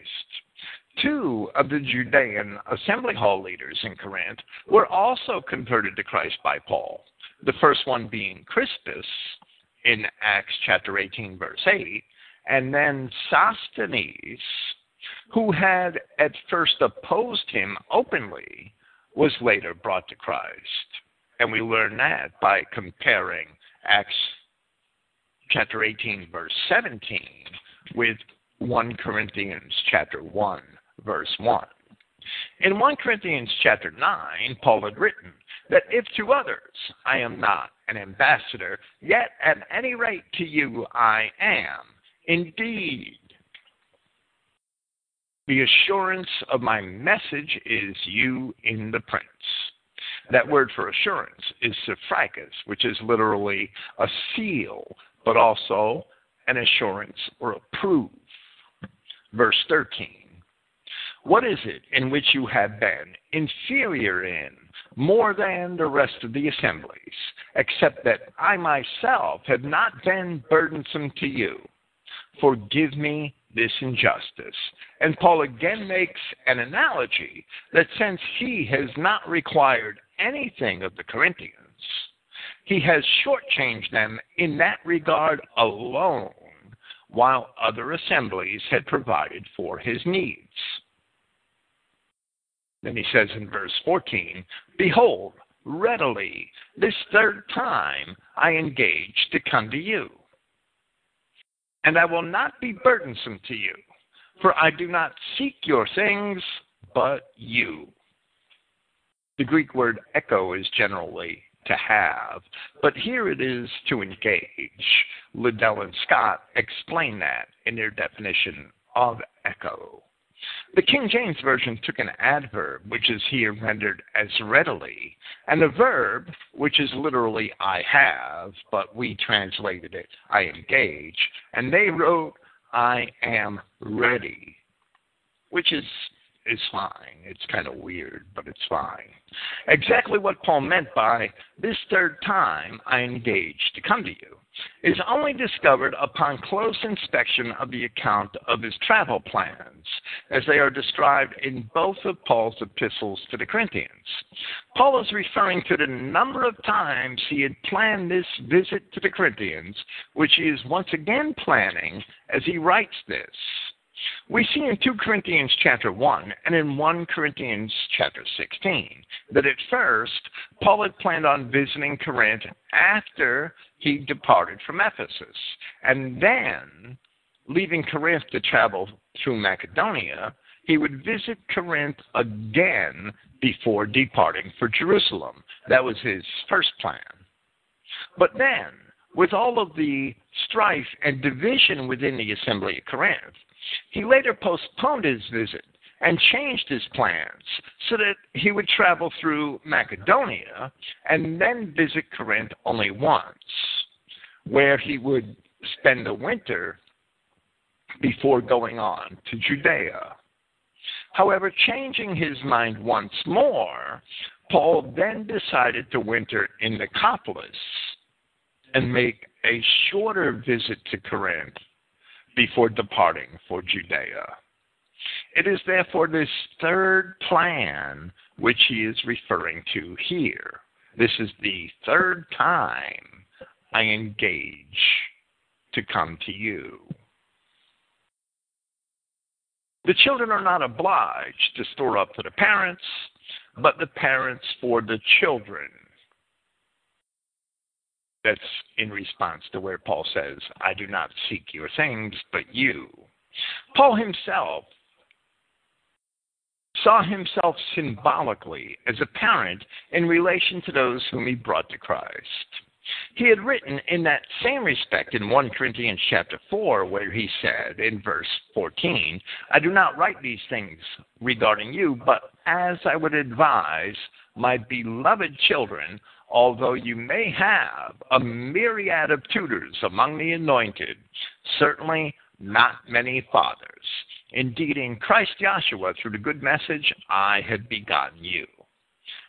Two of the Judean assembly hall leaders in Corinth were also converted to Christ by Paul, the first one being Crispus in Acts chapter 18, verse 8, and then Sosthenes, who had at first opposed him openly, was later brought to Christ. And we learn that by comparing Acts chapter 18, verse 17, with 1 Corinthians chapter 1, verse 1. In 1 Corinthians chapter 9, Paul had written that if to others I am not an ambassador, yet at any rate to you I am. Indeed, the assurance of my message is you in the prince. That word for assurance is sphragis, which is literally a seal, but also an assurance or a proof. Verse 13. What is it in which you have been inferior in more than the rest of the assemblies, except that I myself have not been burdensome to you? Forgive me this injustice. And Paul again makes an analogy that since he has not required anything of the Corinthians, he has shortchanged them in that regard alone, while other assemblies had provided for his needs. Then he says in verse 14, Behold, readily, this third time I engage to come to you and I will not be burdensome to you, for I do not seek your things, but you. The Greek word echo is generally to have, but here it is to engage. Liddell and Scott explain that in their definition of echo. The King James Version took an adverb, which is here rendered as readily, and a verb, which is literally I have, but we translated it I engage, and they wrote I am ready, which is is fine. It's kind of weird, but it's fine. Exactly what Paul meant by this third time I engaged to come to you is only discovered upon close inspection of the account of his travel plans, as they are described in both of Paul's epistles to the Corinthians. Paul is referring to the number of times he had planned this visit to the Corinthians, which he is once again planning as he writes this. We see in 2 Corinthians chapter 1 and in 1 Corinthians chapter 16 that at first Paul had planned on visiting Corinth after he departed from Ephesus. And then, leaving Corinth to travel through Macedonia, he would visit Corinth again before departing for Jerusalem. That was his first plan. But then, with all of the strife and division within the assembly at Corinth, he later postponed his visit and changed his plans so that he would travel through Macedonia and then visit Corinth only once, where he would spend the winter before going on to Judea. However, changing his mind once more, Paul then decided to winter in Nicopolis and make a shorter visit to Corinth before departing for Judea. It is therefore this third plan which he is referring to here. This is the third time I engage to come to you. The children are not obliged to store up for the parents, but the parents for the children that's in response to where Paul says, I do not seek your things, but you. Paul himself saw himself symbolically as a parent in relation to those whom he brought to Christ. He had written in that same respect in 1 Corinthians chapter 4, where he said in verse 14, I do not write these things regarding you, but as I would advise my beloved children although you may have a myriad of tutors among the anointed, certainly not many fathers. Indeed, in Christ Yahshua, through the good message, I have begotten you.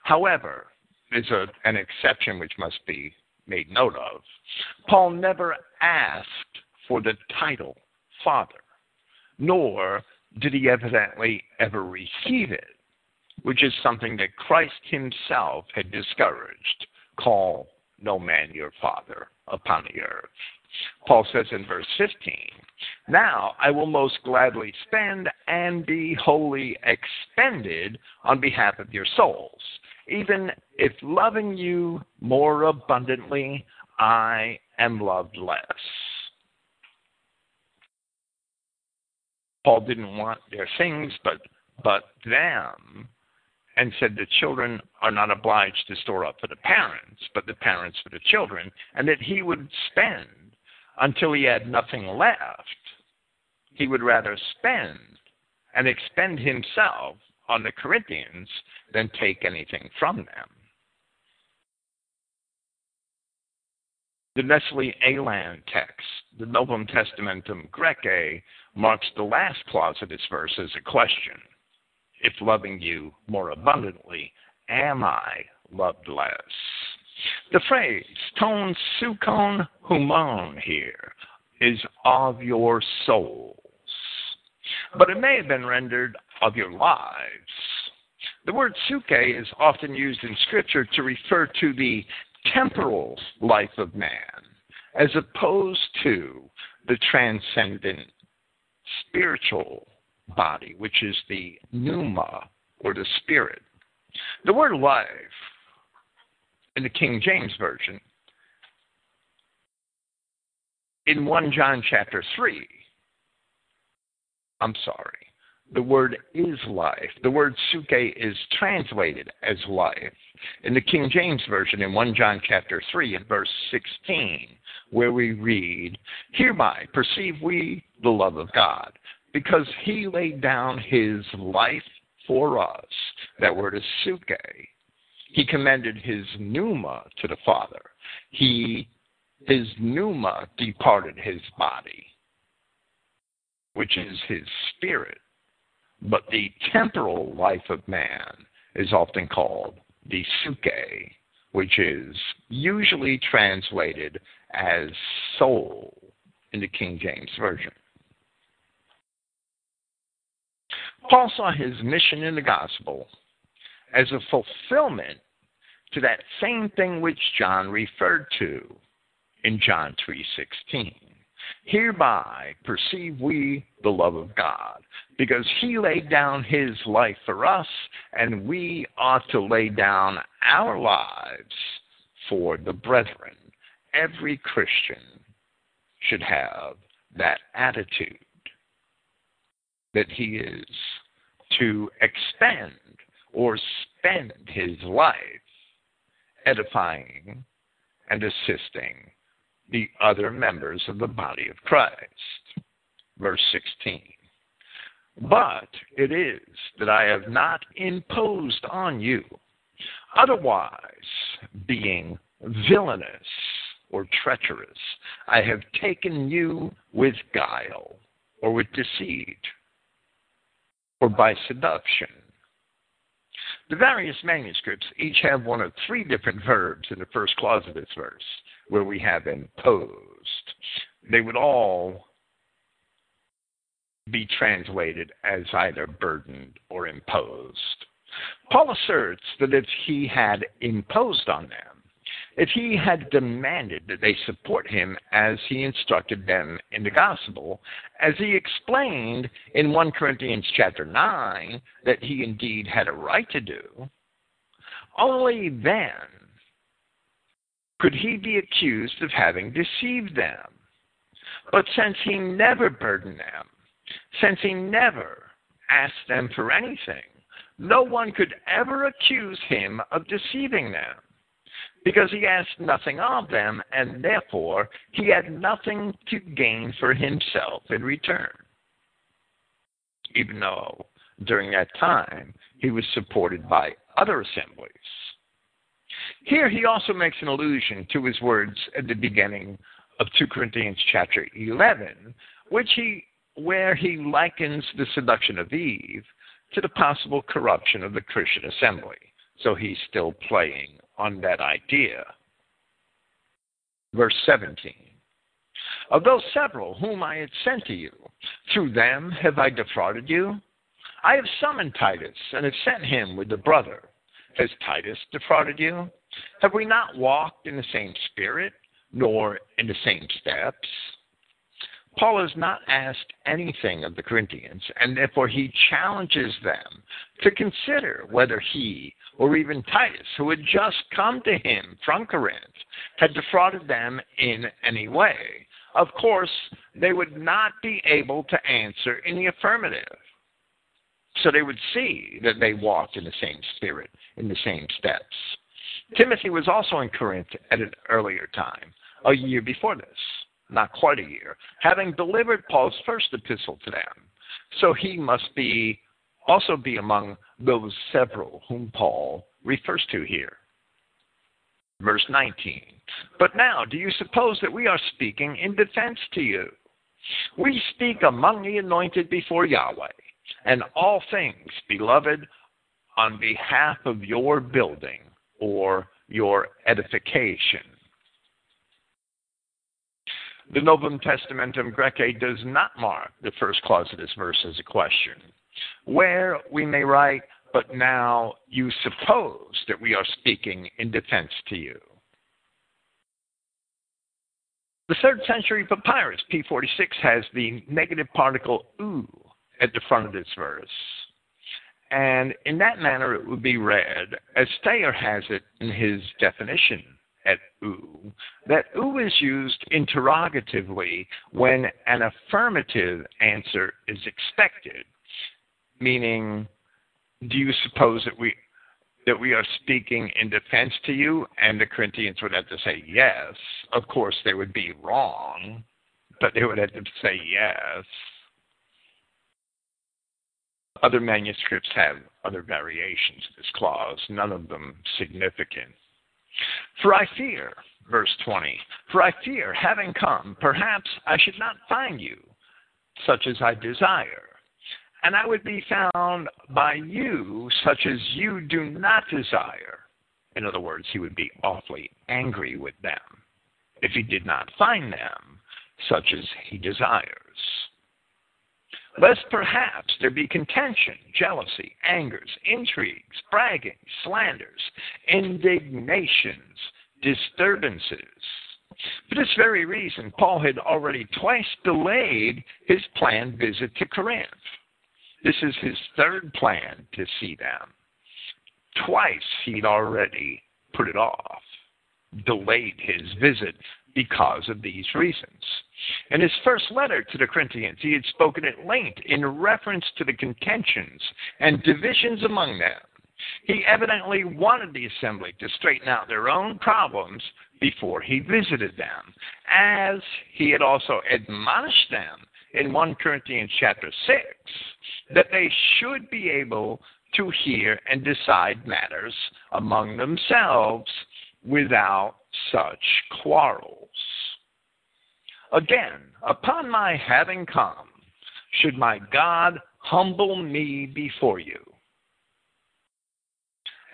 However, there's a, an exception which must be made note of. Paul never asked for the title father, nor did he evidently ever receive it, which is something that Christ himself had discouraged call no man your father upon the earth. Paul says in verse 15, Now I will most gladly spend and be wholly expended on behalf of your souls, even if loving you more abundantly, I am loved less. Paul didn't want their things, but but them, and said the children are not obliged to store up for the parents, but the parents for the children, and that he would spend until he had nothing left. He would rather spend and expend himself on the Corinthians than take anything from them. The Nestle Aland text, the Novum Testamentum Graece, marks the last clause of this verse as a question. If loving you more abundantly, am I loved less? The phrase ton sukon humon here is of your souls, but it may have been rendered of your lives. The word suke is often used in Scripture to refer to the temporal life of man, as opposed to the transcendent spiritual body, which is the pneuma or the spirit. The word life in the King James Version in 1 John chapter 3. I'm sorry. The word is life. The word suke is translated as life. In the King James Version, in 1 John chapter 3, in verse 16, where we read, Hereby perceive we the love of God, because he laid down his life for us. That word is suke. He commended his pneuma to the Father. He his pneuma departed his body, which is his spirit. But the temporal life of man is often called the suke, which is usually translated as soul in the King James Version. Paul saw his mission in the gospel as a fulfillment to that same thing which John referred to in John 3:16. Hereby perceive we the love of God, because he laid down his life for us, and we ought to lay down our lives for the brethren. Every Christian should have that attitude that he is to expend or spend his life edifying and assisting the other members of the body of Christ. Verse 16. But it is that I have not imposed on you, otherwise, being villainous or treacherous, I have taken you with guile or with deceit or by seduction. The various manuscripts each have one of three different verbs in the first clause of this verse where we have imposed. They would all be translated as either burdened or imposed. Paul asserts that if he had imposed on them, if he had demanded that they support him as he instructed them in the gospel, as he explained in 1 Corinthians chapter 9 that he indeed had a right to do, only then could he be accused of having deceived them? But since he never burdened them, since he never asked them for anything, no one could ever accuse him of deceiving them, because he asked nothing of them, and therefore he had nothing to gain for himself in return. Even though during that time he was supported by other assemblies here he also makes an allusion to his words at the beginning of 2 Corinthians chapter 11, which he where he likens the seduction of Eve to the possible corruption of the Christian assembly. So he's still playing on that idea. Verse 17. Of those several whom I had sent to you, through them have I defrauded you? I have summoned Titus and have sent him with the brother. Has Titus defrauded you? Have we not walked in the same spirit, nor in the same steps? Paul has not asked anything of the Corinthians, and therefore he challenges them to consider whether he, or even Titus, who had just come to him from Corinth, had defrauded them in any way. Of course, they would not be able to answer in the affirmative. So they would see that they walked in the same spirit, in the same steps. Timothy was also in Corinth at an earlier time, a year before this not quite a year, having delivered Paul's first epistle to them. So he must be also be among those several whom Paul refers to here. Verse 19. But now, do you suppose that we are speaking in defense to you? We speak among the anointed before Yahweh, and all things, beloved, on behalf of your building or your edification. The Novum Testamentum Graece does not mark the first clause of this verse as a question, where we may write, But now you suppose that we are speaking in defense to you. The third century papyrus, P46, has the negative particle ou at the front of this verse. And in that manner, it would be read as Thayer has it in his definition at ou, that ou is used interrogatively when an affirmative answer is expected, meaning, do you suppose that we that we are speaking in defense to you? And the Corinthians would have to say yes. Of course, they would be wrong, but they would have to say yes. Other manuscripts have other variations of this clause, none of them significant. For I fear, verse 20, for I fear, having come, perhaps I should not find you such as I desire. And I would be found by you such as you do not desire. In other words, he would be awfully angry with them if he did not find them such as he desires lest perhaps there be contention, jealousy, angers, intrigues, bragging, slanders, indignations, disturbances. For this very reason, Paul had already twice delayed his planned visit to Corinth. This is his third plan to see them. Twice he'd already put it off, delayed his visit because of these reasons. In his first letter to the Corinthians, he had spoken at length in reference to the contentions and divisions among them. He evidently wanted the assembly to straighten out their own problems before he visited them, as he had also admonished them in 1 Corinthians chapter 6 that they should be able to hear and decide matters among themselves without such quarrels. Again, upon my having come, should my God humble me before you.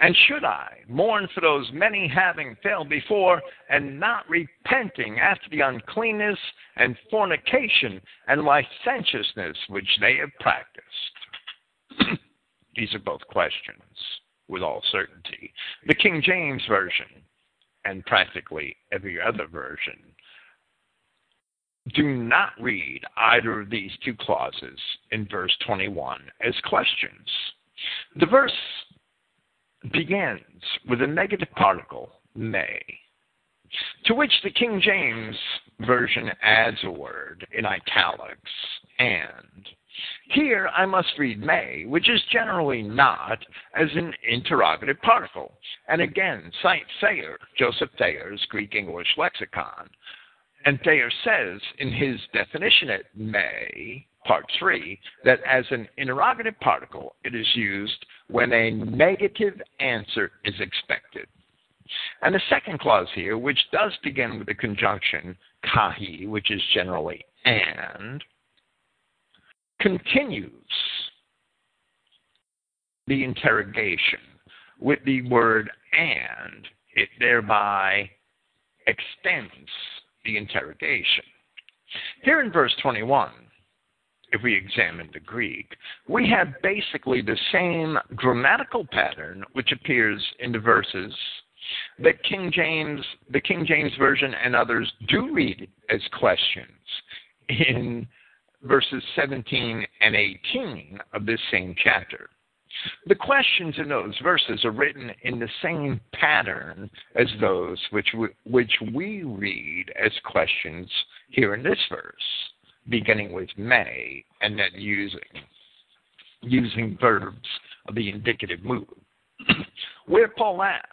And should I mourn for those many having failed before and not repenting after the uncleanness and fornication and licentiousness which they have practiced? These are both questions with all certainty. The King James Version and practically every other version do not read either of these two clauses in verse 21 as questions. The verse begins with a negative particle, may, to which the King James Version adds a word in italics, and. Here I must read may, which is generally not, as an interrogative particle, and again cite Thayer, Joseph Thayer's Greek English lexicon, and Thayer says in his definition at may, part 3, that as an interrogative particle, it is used when a negative answer is expected. And the second clause here, which does begin with the conjunction kai, which is generally and, continues the interrogation with the word and, it thereby extends the interrogation. Here in verse 21, if we examine the Greek, we have basically the same grammatical pattern which appears in the verses that King James, the King James Version and others do read as questions in verses 17 and 18 of this same chapter. The questions in those verses are written in the same pattern as those which we, which we read as questions here in this verse, beginning with may and then using using verbs of the indicative mood. Where Paul asks,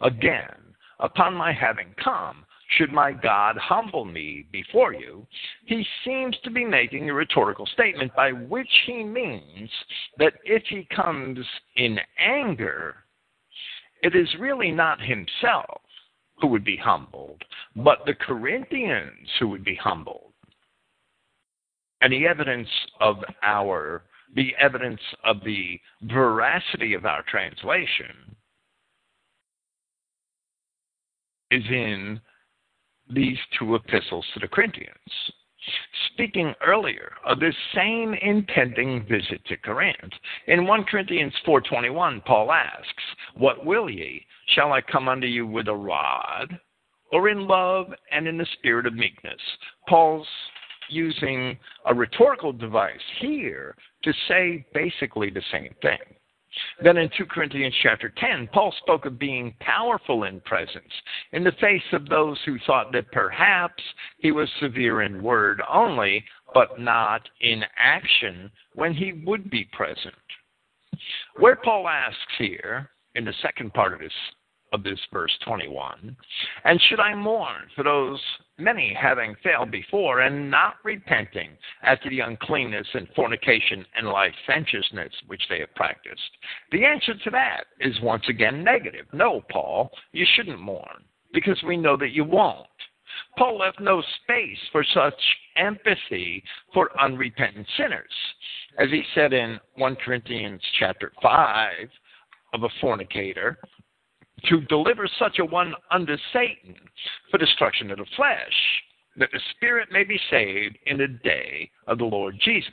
again, upon my having come, should my God humble me before you, he seems to be making a rhetorical statement by which he means that if he comes in anger, it is really not himself who would be humbled, but the Corinthians who would be humbled. And the evidence of our the evidence of the veracity of our translation is in these two epistles to the Corinthians. Speaking earlier of this same impending visit to Corinth, in 1 Corinthians 4:21, Paul asks, "What will ye? Shall I come unto you with a rod, or in love and in the spirit of meekness?" Paul's using a rhetorical device here to say basically the same thing. Then in 2 Corinthians chapter 10, Paul spoke of being powerful in presence in the face of those who thought that perhaps he was severe in word only, but not in action when he would be present. Where Paul asks here, in the second part of this of this verse 21. And should I mourn for those many having failed before and not repenting after the uncleanness and fornication and licentiousness which they have practiced? The answer to that is once again negative. No, Paul, you shouldn't mourn because we know that you won't. Paul left no space for such empathy for unrepentant sinners. As he said in 1 Corinthians chapter 5 of a fornicator, to deliver such a one unto Satan for destruction of the flesh, that the spirit may be saved in the day of the Lord Jesus.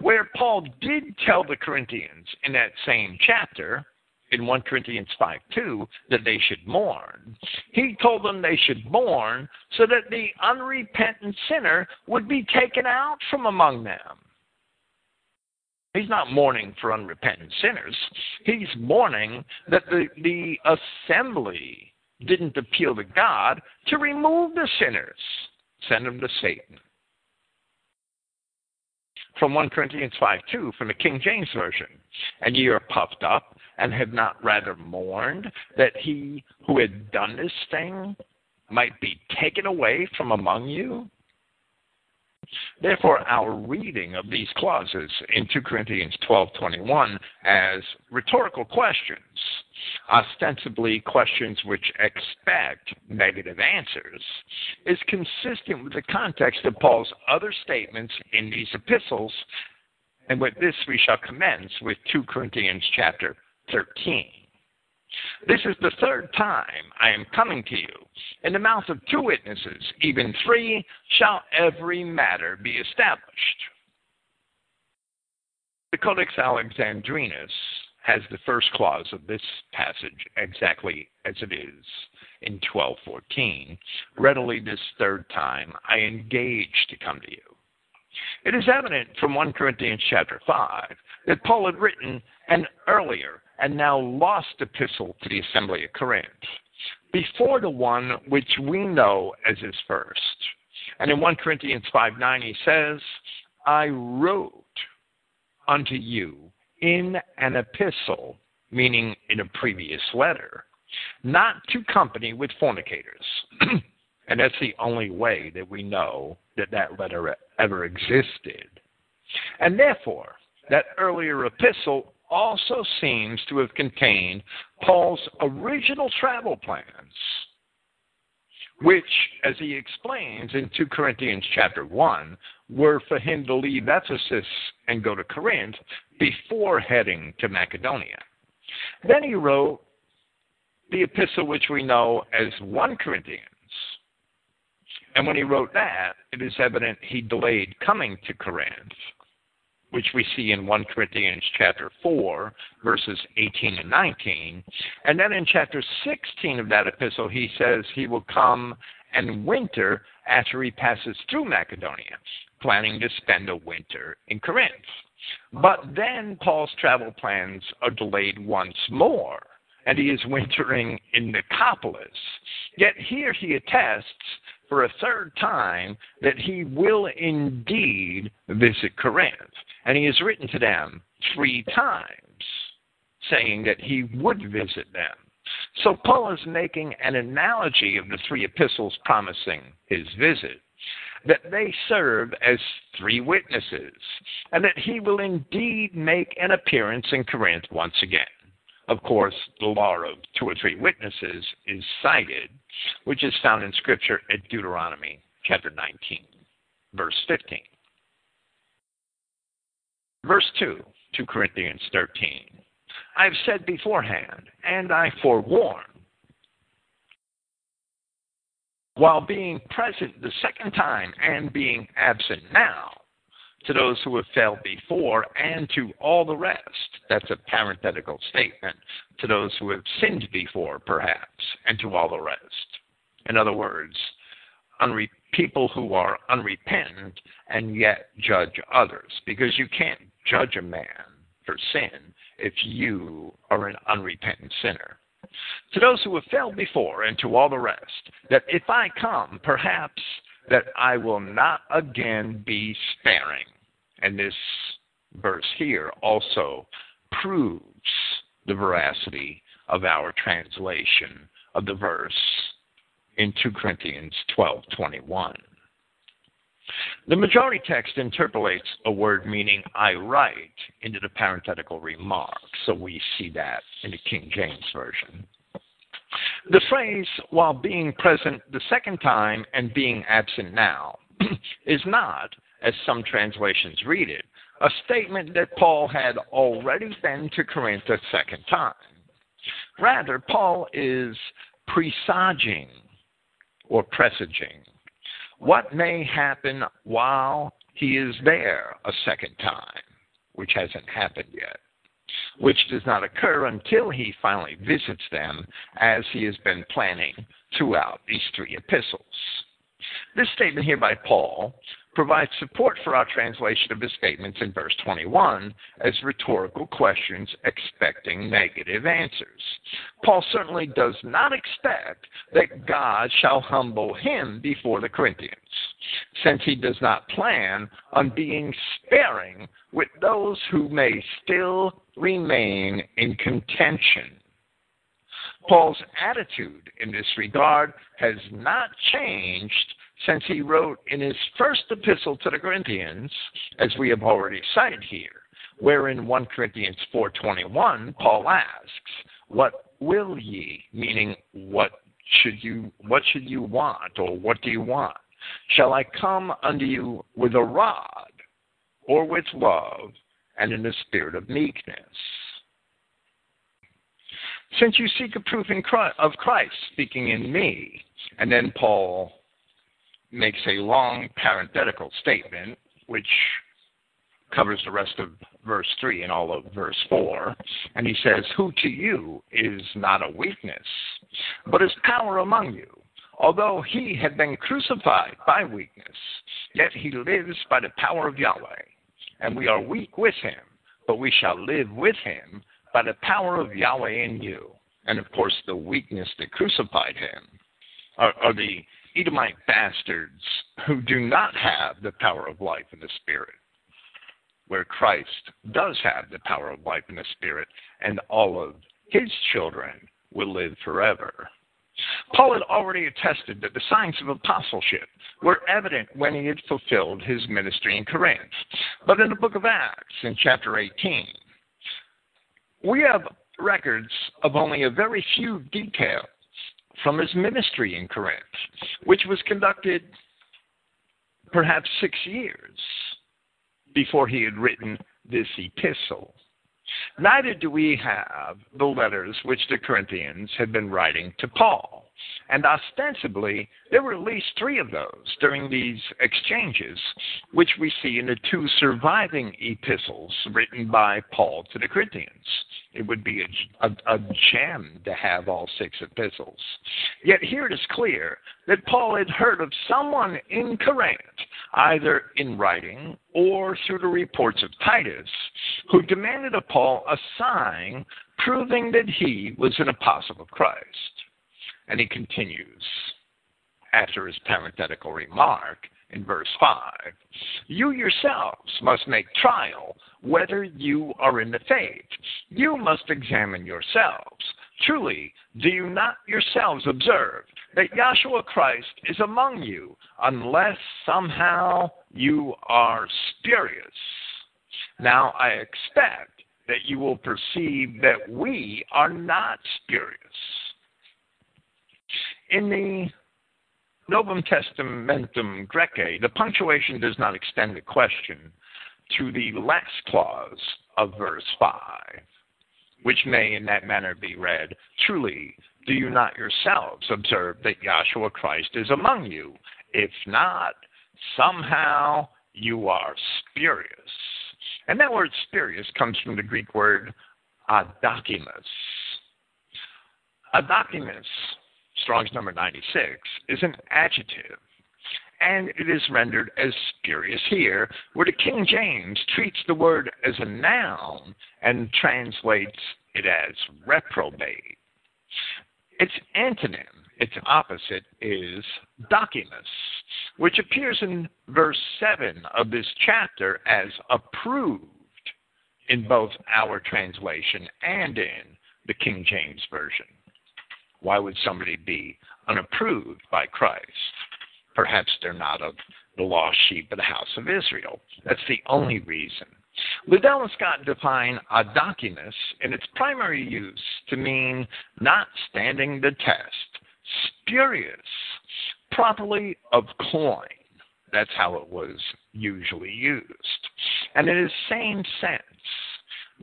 Where Paul did tell the Corinthians in that same chapter, in 1 Corinthians 5 2, that they should mourn, he told them they should mourn so that the unrepentant sinner would be taken out from among them. He's not mourning for unrepentant sinners. He's mourning that the, the assembly didn't appeal to God to remove the sinners, send them to Satan. From 1 Corinthians 5 2, from the King James Version. And ye are puffed up, and have not rather mourned that he who had done this thing might be taken away from among you? Therefore, our reading of these clauses in 2 Corinthians 12:21 as rhetorical questions, ostensibly questions which expect negative answers, is consistent with the context of Paul's other statements in these epistles, and with this we shall commence with 2 Corinthians chapter 13. This is the third time I am coming to you. In the mouth of two witnesses, even three, shall every matter be established. The Codex Alexandrinus has the first clause of this passage exactly as it is in 1214. Readily this third time I engage to come to you. It is evident from 1 Corinthians chapter 5 that Paul had written an earlier and now lost epistle to the assembly of Corinth, before the one which we know as his first. And in 1 Corinthians 5 9, he says, I wrote unto you in an epistle, meaning in a previous letter, not to company with fornicators. and that's the only way that we know that that letter ever existed. And therefore, that earlier epistle also seems to have contained Paul's original travel plans, which, as he explains in 2 Corinthians chapter 1, were for him to leave Ephesus and go to Corinth before heading to Macedonia. Then he wrote the epistle which we know as 1 Corinthians. And when he wrote that, it is evident he delayed coming to Corinth which we see in 1 Corinthians chapter 4, verses 18 and 19. And then in chapter 16 of that epistle, he says he will come and winter after he passes through Macedonia, planning to spend a winter in Corinth. But then Paul's travel plans are delayed once more, and he is wintering in Nicopolis. Yet here he attests for a third time that he will indeed visit Corinth. And he has written to them three times saying that he would visit them. So Paul is making an analogy of the three epistles promising his visit, that they serve as three witnesses, and that he will indeed make an appearance in Corinth once again. Of course, the law of two or three witnesses is cited, which is found in Scripture at Deuteronomy chapter 19, verse 15. Verse 2, 2 Corinthians 13. I've said beforehand, and I forewarn, while being present the second time and being absent now, to those who have failed before and to all the rest. That's a parenthetical statement. To those who have sinned before, perhaps, and to all the rest. In other words, unre- people who are unrepentant and yet judge others, because you can't judge a man for sin if you are an unrepentant sinner. To those who have failed before and to all the rest, that if I come, perhaps that I will not again be sparing. And this verse here also proves the veracity of our translation of the verse in 2 Corinthians 12:21. The majority text interpolates a word meaning I write into the parenthetical remark, so we see that in the King James Version. The phrase, while being present the second time and being absent now, is not, as some translations read it, a statement that Paul had already been to Corinth a second time. Rather, Paul is presaging or presaging what may happen while he is there a second time, which hasn't happened yet, which does not occur until he finally visits them as he has been planning throughout these three epistles. This statement here by Paul provides support for our translation of his statements in verse 21 as rhetorical questions expecting negative answers. Paul certainly does not expect that God shall humble him before the Corinthians, since he does not plan on being sparing with those who may still remain in contention. Paul's attitude in this regard has not changed since he wrote in his first epistle to the Corinthians, as we have already cited here, where in 1 Corinthians 4:21 Paul asks, "What will ye?" meaning what should you what should you want or what do you want? Shall I come unto you with a rod or with love and in a spirit of meekness? Since you seek a proof Christ, of Christ speaking in me, and then Paul makes a long parenthetical statement, which covers the rest of verse 3 and all of verse 4. And he says, Who to you is not a weakness, but is power among you. Although he had been crucified by weakness, yet he lives by the power of Yahweh. And we are weak with him, but we shall live with him by the power of Yahweh in you. And of course, the weakness that crucified him are, the Edomite bastards who do not have the power of life in the Spirit, where Christ does have the power of life in the Spirit, and all of his children will live forever. Paul had already attested that the signs of apostleship were evident when he had fulfilled his ministry in Corinth. But in the book of Acts, in chapter 18, we have records of only a very few details from his ministry in Corinth, which was conducted perhaps six years before he had written this epistle. Neither do we have the letters which the Corinthians had been writing to Paul. And ostensibly, there were at least three of those during these exchanges, which we see in the two surviving epistles written by Paul to the Corinthians. It would be a, a, a, gem to have all six epistles. Yet here it is clear that Paul had heard of someone in Corinth, either in writing or through the reports of Titus, who demanded of Paul a sign proving that he was an apostle of Christ. And he continues after his parenthetical remark in verse 5 You yourselves must make trial whether you are in the faith. You must examine yourselves. Truly, do you not yourselves observe that Yahshua Christ is among you, unless somehow you are spurious? Now I expect that you will perceive that we are not spurious. In the Novum Testamentum Graece, the punctuation does not extend the question to the last clause of verse 5, which may in that manner be read Truly, do you not yourselves observe that Yahshua Christ is among you? If not, somehow you are spurious. And that word spurious comes from the Greek word adokimos. Adokimos Strong's number 96, is an adjective, and it is rendered as spurious here, where the King James treats the word as a noun and translates it as reprobate. Its antonym, its opposite, is dokimos, which appears in verse 7 of this chapter as approved in both our translation and in the King James Version. Why would somebody be unapproved by Christ? Perhaps they're not of the lost sheep of the house of Israel. That's the only reason. Liddell and Scott define a adokimos in its primary use to mean not standing the test, spurious, properly of coin. That's how it was usually used. And in the same sense,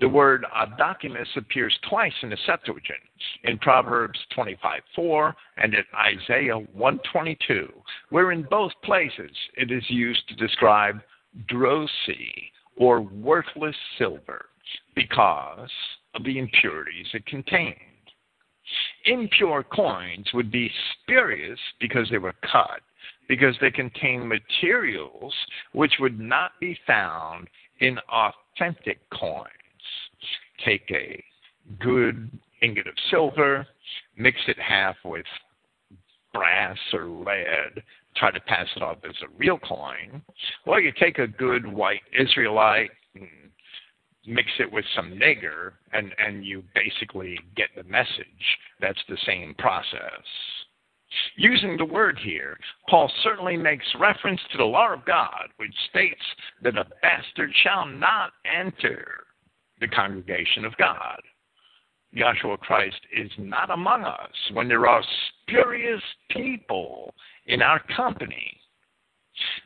the word uh, adokimos appears twice in the Septuagint, in Proverbs 25:4 and in Isaiah 122, where in both places it is used to describe drossy or worthless silver because of the impurities it contained. Impure coins would be spurious because they were cut, because they contain materials which would not be found in authentic coins take a good ingot of silver, mix it half with brass or lead, try to pass it off as a real coin. Well, you take a good white Israelite and mix it with some nigger, and, and you basically get the message. That's the same process. Using the word here, Paul certainly makes reference to the law of God, which states that a bastard shall not enter the congregation of God. Yahshua Christ is not among us when there are spurious people in our company.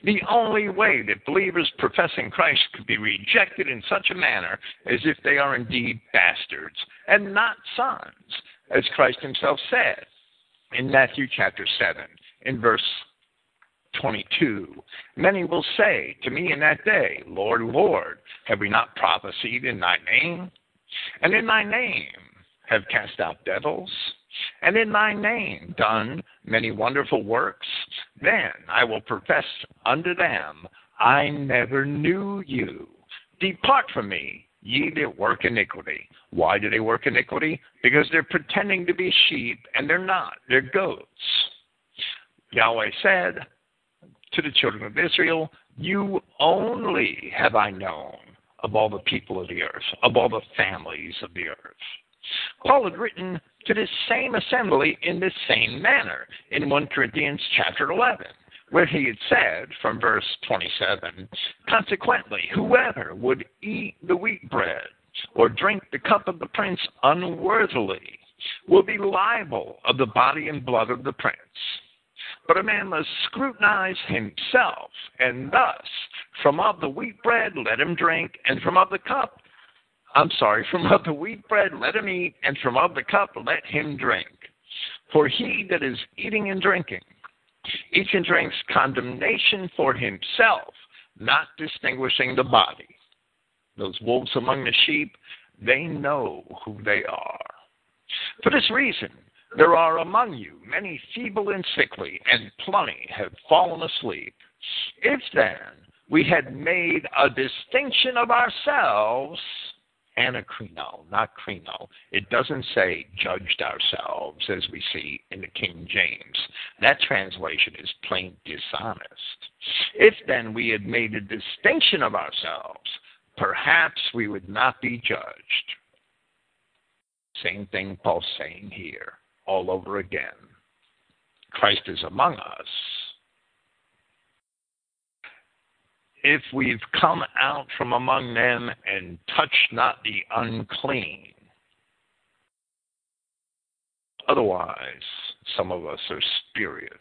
The only way that believers professing Christ could be rejected in such a manner is if they are indeed bastards and not sons, as Christ himself said in Matthew chapter 7, in verse 22. Many will say to me in that day, Lord, Lord, have we not prophesied in thy name? And in thy name have cast out devils? And in thy name done many wonderful works? Then I will profess unto them, I never knew you. Depart from me, ye that work iniquity. Why do they work iniquity? Because they're pretending to be sheep, and they're not. They're goats. Yahweh said, to the children of Israel, You only have I known of all the people of the earth, of all the families of the earth. Paul had written to this same assembly in this same manner in 1 Corinthians chapter 11, where he had said from verse 27 Consequently, whoever would eat the wheat bread or drink the cup of the prince unworthily will be liable of the body and blood of the prince. But a man must scrutinize himself, and thus, from of the wheat bread let him drink, and from of the cup I'm sorry, from of the wheat bread let him eat, and from of the cup let him drink. For he that is eating and drinking, eats and drinks condemnation for himself, not distinguishing the body. Those wolves among the sheep, they know who they are. For this reason, there are among you many feeble and sickly, and plenty have fallen asleep. If then we had made a distinction of ourselves, anacrino, not crino. It doesn't say judged ourselves as we see in the King James. That translation is plain dishonest. If then we had made a distinction of ourselves, perhaps we would not be judged. Same thing Paul's saying here, all over again. Christ is among us. If we've come out from among them and touched not the unclean, otherwise, some of us are spurious.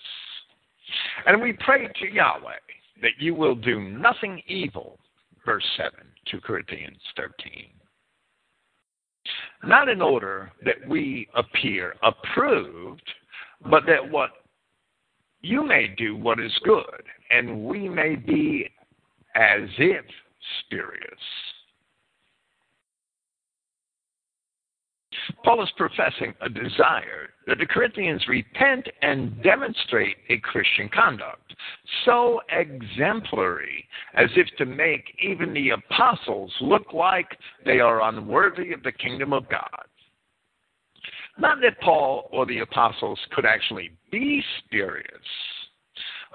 And we pray to Yahweh that you will do nothing evil. Verse 7, 2 Corinthians 13 not in order that we appear approved, but that what you may do what is good, and we may be as if spurious. Paul is professing a desire that the Corinthians repent and demonstrate a Christian conduct, so exemplary as if to make even the apostles look like they are unworthy of the kingdom of God. Not that Paul or the apostles could actually be spurious,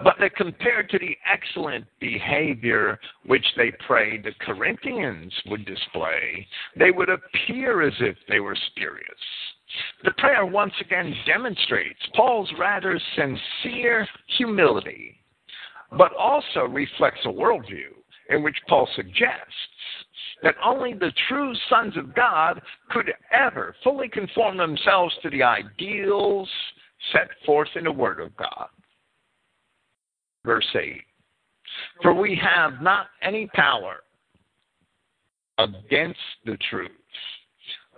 but that compared to the excellent behavior which they prayed the Corinthians would display, they would appear as if they were spurious. The prayer once again demonstrates Paul's rather sincere humility, but also reflects a worldview in which Paul suggests that only the true sons of God could ever fully conform themselves to the ideals set forth in the Word of God verse 8. For we have not any power against the truth,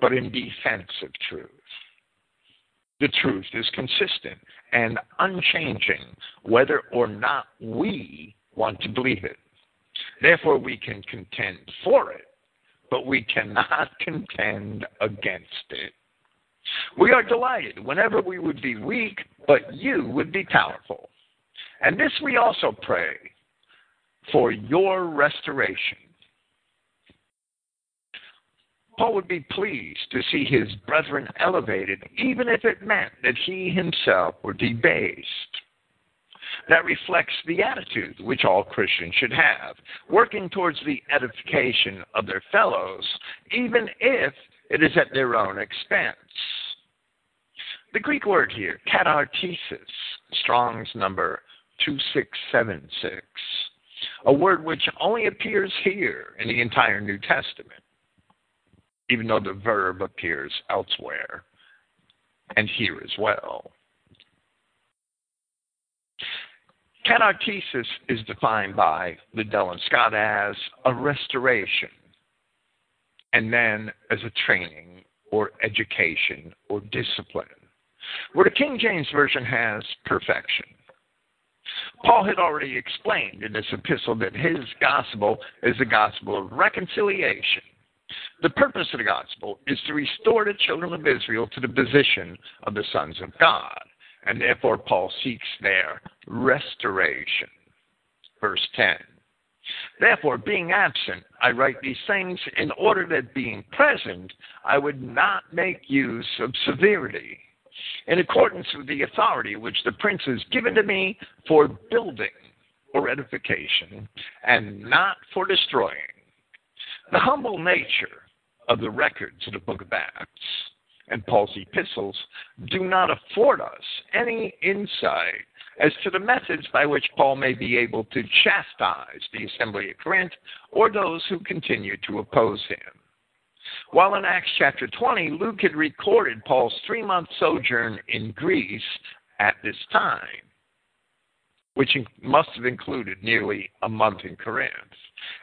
but in defense of truth. The truth is consistent and unchanging, whether or not we want to believe it. Therefore, we can contend for it, but we cannot contend against it. We are delighted whenever we would be weak, but you would be powerful. And this we also pray for your restoration. Paul would be pleased to see his brethren elevated, even if it meant that he himself were debased. That reflects the attitude which all Christians should have, working towards the edification of their fellows, even if it is at their own expense. The Greek word here, katartisis, Strong's number 2676, a word which only appears here in the entire New Testament, even though the verb appears elsewhere and here as well. Katartisis is defined by Liddell and Scott as a restoration, and then as a training or education or discipline, where the King James Version has perfection. Paul had already explained in this epistle that his gospel is the gospel of reconciliation. The purpose of the gospel is to restore the children of Israel to the position of the sons of God, and therefore Paul seeks their restoration. Verse 10. Therefore, being absent, I write these things in order that being present, I would not make use of severity in accordance with the authority which the prince has given to me for building or edification, and not for destroying. The humble nature of the records of the book of Acts and Paul's epistles do not afford us any insight as to the methods by which Paul may be able to chastise the assembly of Corinth or those who continue to oppose him. While in Acts chapter 20, Luke had recorded Paul's three month sojourn in Greece at this time, which must have included nearly a month in Corinth.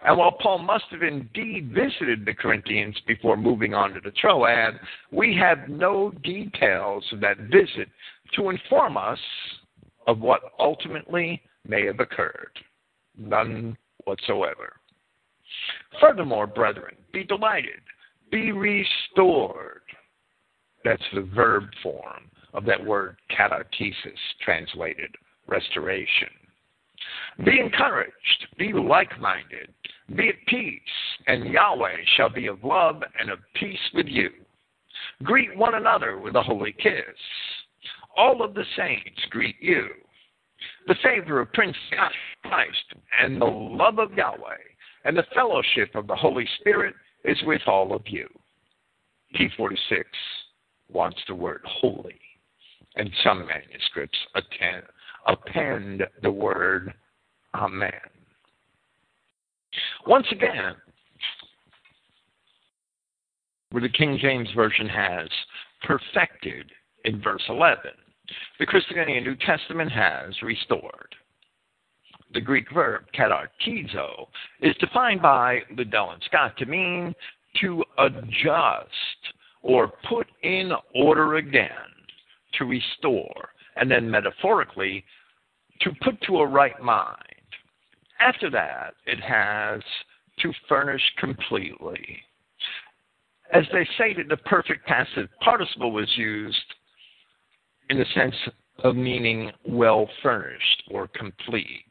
And while Paul must have indeed visited the Corinthians before moving on to the Troad, we have no details of that visit to inform us of what ultimately may have occurred. None whatsoever. Furthermore, brethren, be delighted, be restored. That's the verb form of that word katartisis, translated restoration. Be encouraged, be like minded, be at peace, and Yahweh shall be of love and of peace with you. Greet one another with a holy kiss. All of the saints greet you. The favor of Prince Christ and the love of Yahweh and the fellowship of the Holy Spirit is with all of you. P46 wants the word holy, and some manuscripts attend, append the word amen. Once again, where the King James Version has perfected in verse 11, the Christogenea New Testament has restored. The Greek verb katartizo is defined by Liddell and Scott to mean to adjust or put in order again, to restore, and then metaphorically, to put to a right mind. After that, it has to furnish completely. As they say that the perfect passive participle was used in the sense of meaning well furnished or complete.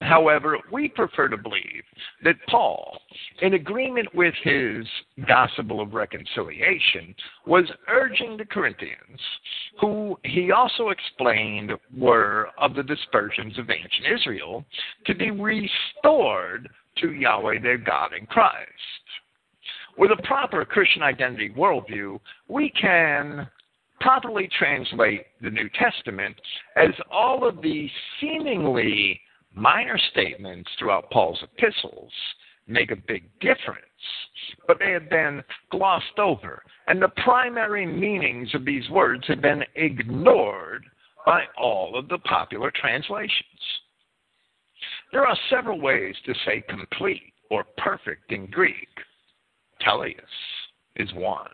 However, we prefer to believe that Paul, in agreement with his gospel of reconciliation, was urging the Corinthians, who he also explained were of the dispersions of ancient Israel, to be restored to Yahweh their God in Christ. With a proper Christian identity worldview, we can properly translate the New Testament as all of the seemingly minor statements throughout Paul's epistles make a big difference, but they have been glossed over, and the primary meanings of these words have been ignored by all of the popular translations. There are several ways to say complete or perfect in Greek. Teleios is one.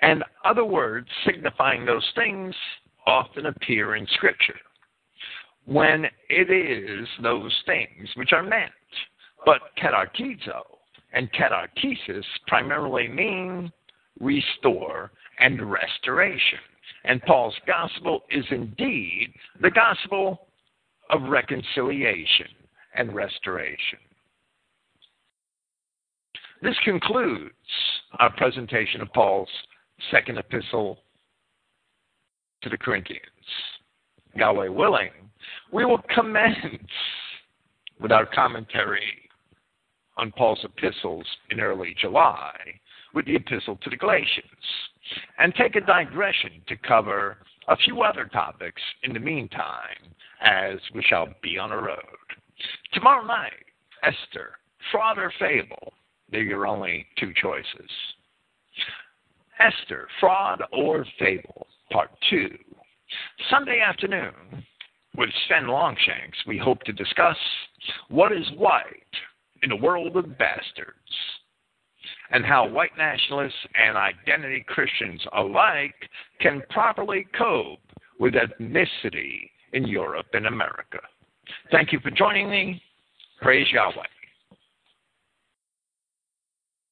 And other words signifying those things often appear in Scripture when it is those things which are meant. But katartizo and katartisis primarily mean restore and restoration. And Paul's gospel is indeed the gospel of reconciliation and restoration. This concludes our presentation of Paul's second epistle to the Corinthians. Yahweh willing, we will commence with our commentary on Paul's epistles in early July with the epistle to the Galatians and take a digression to cover a few other topics in the meantime as we shall be on the road. Tomorrow night, Esther, fraud or fable, they're your only two choices. Esther, fraud or fable, part two. Sunday afternoon, with Sven Longshanks, we hope to discuss what is white in a world of bastards and how white nationalists and identity Christians alike can properly cope with ethnicity in Europe and America. Thank you for joining me. Praise Yahweh.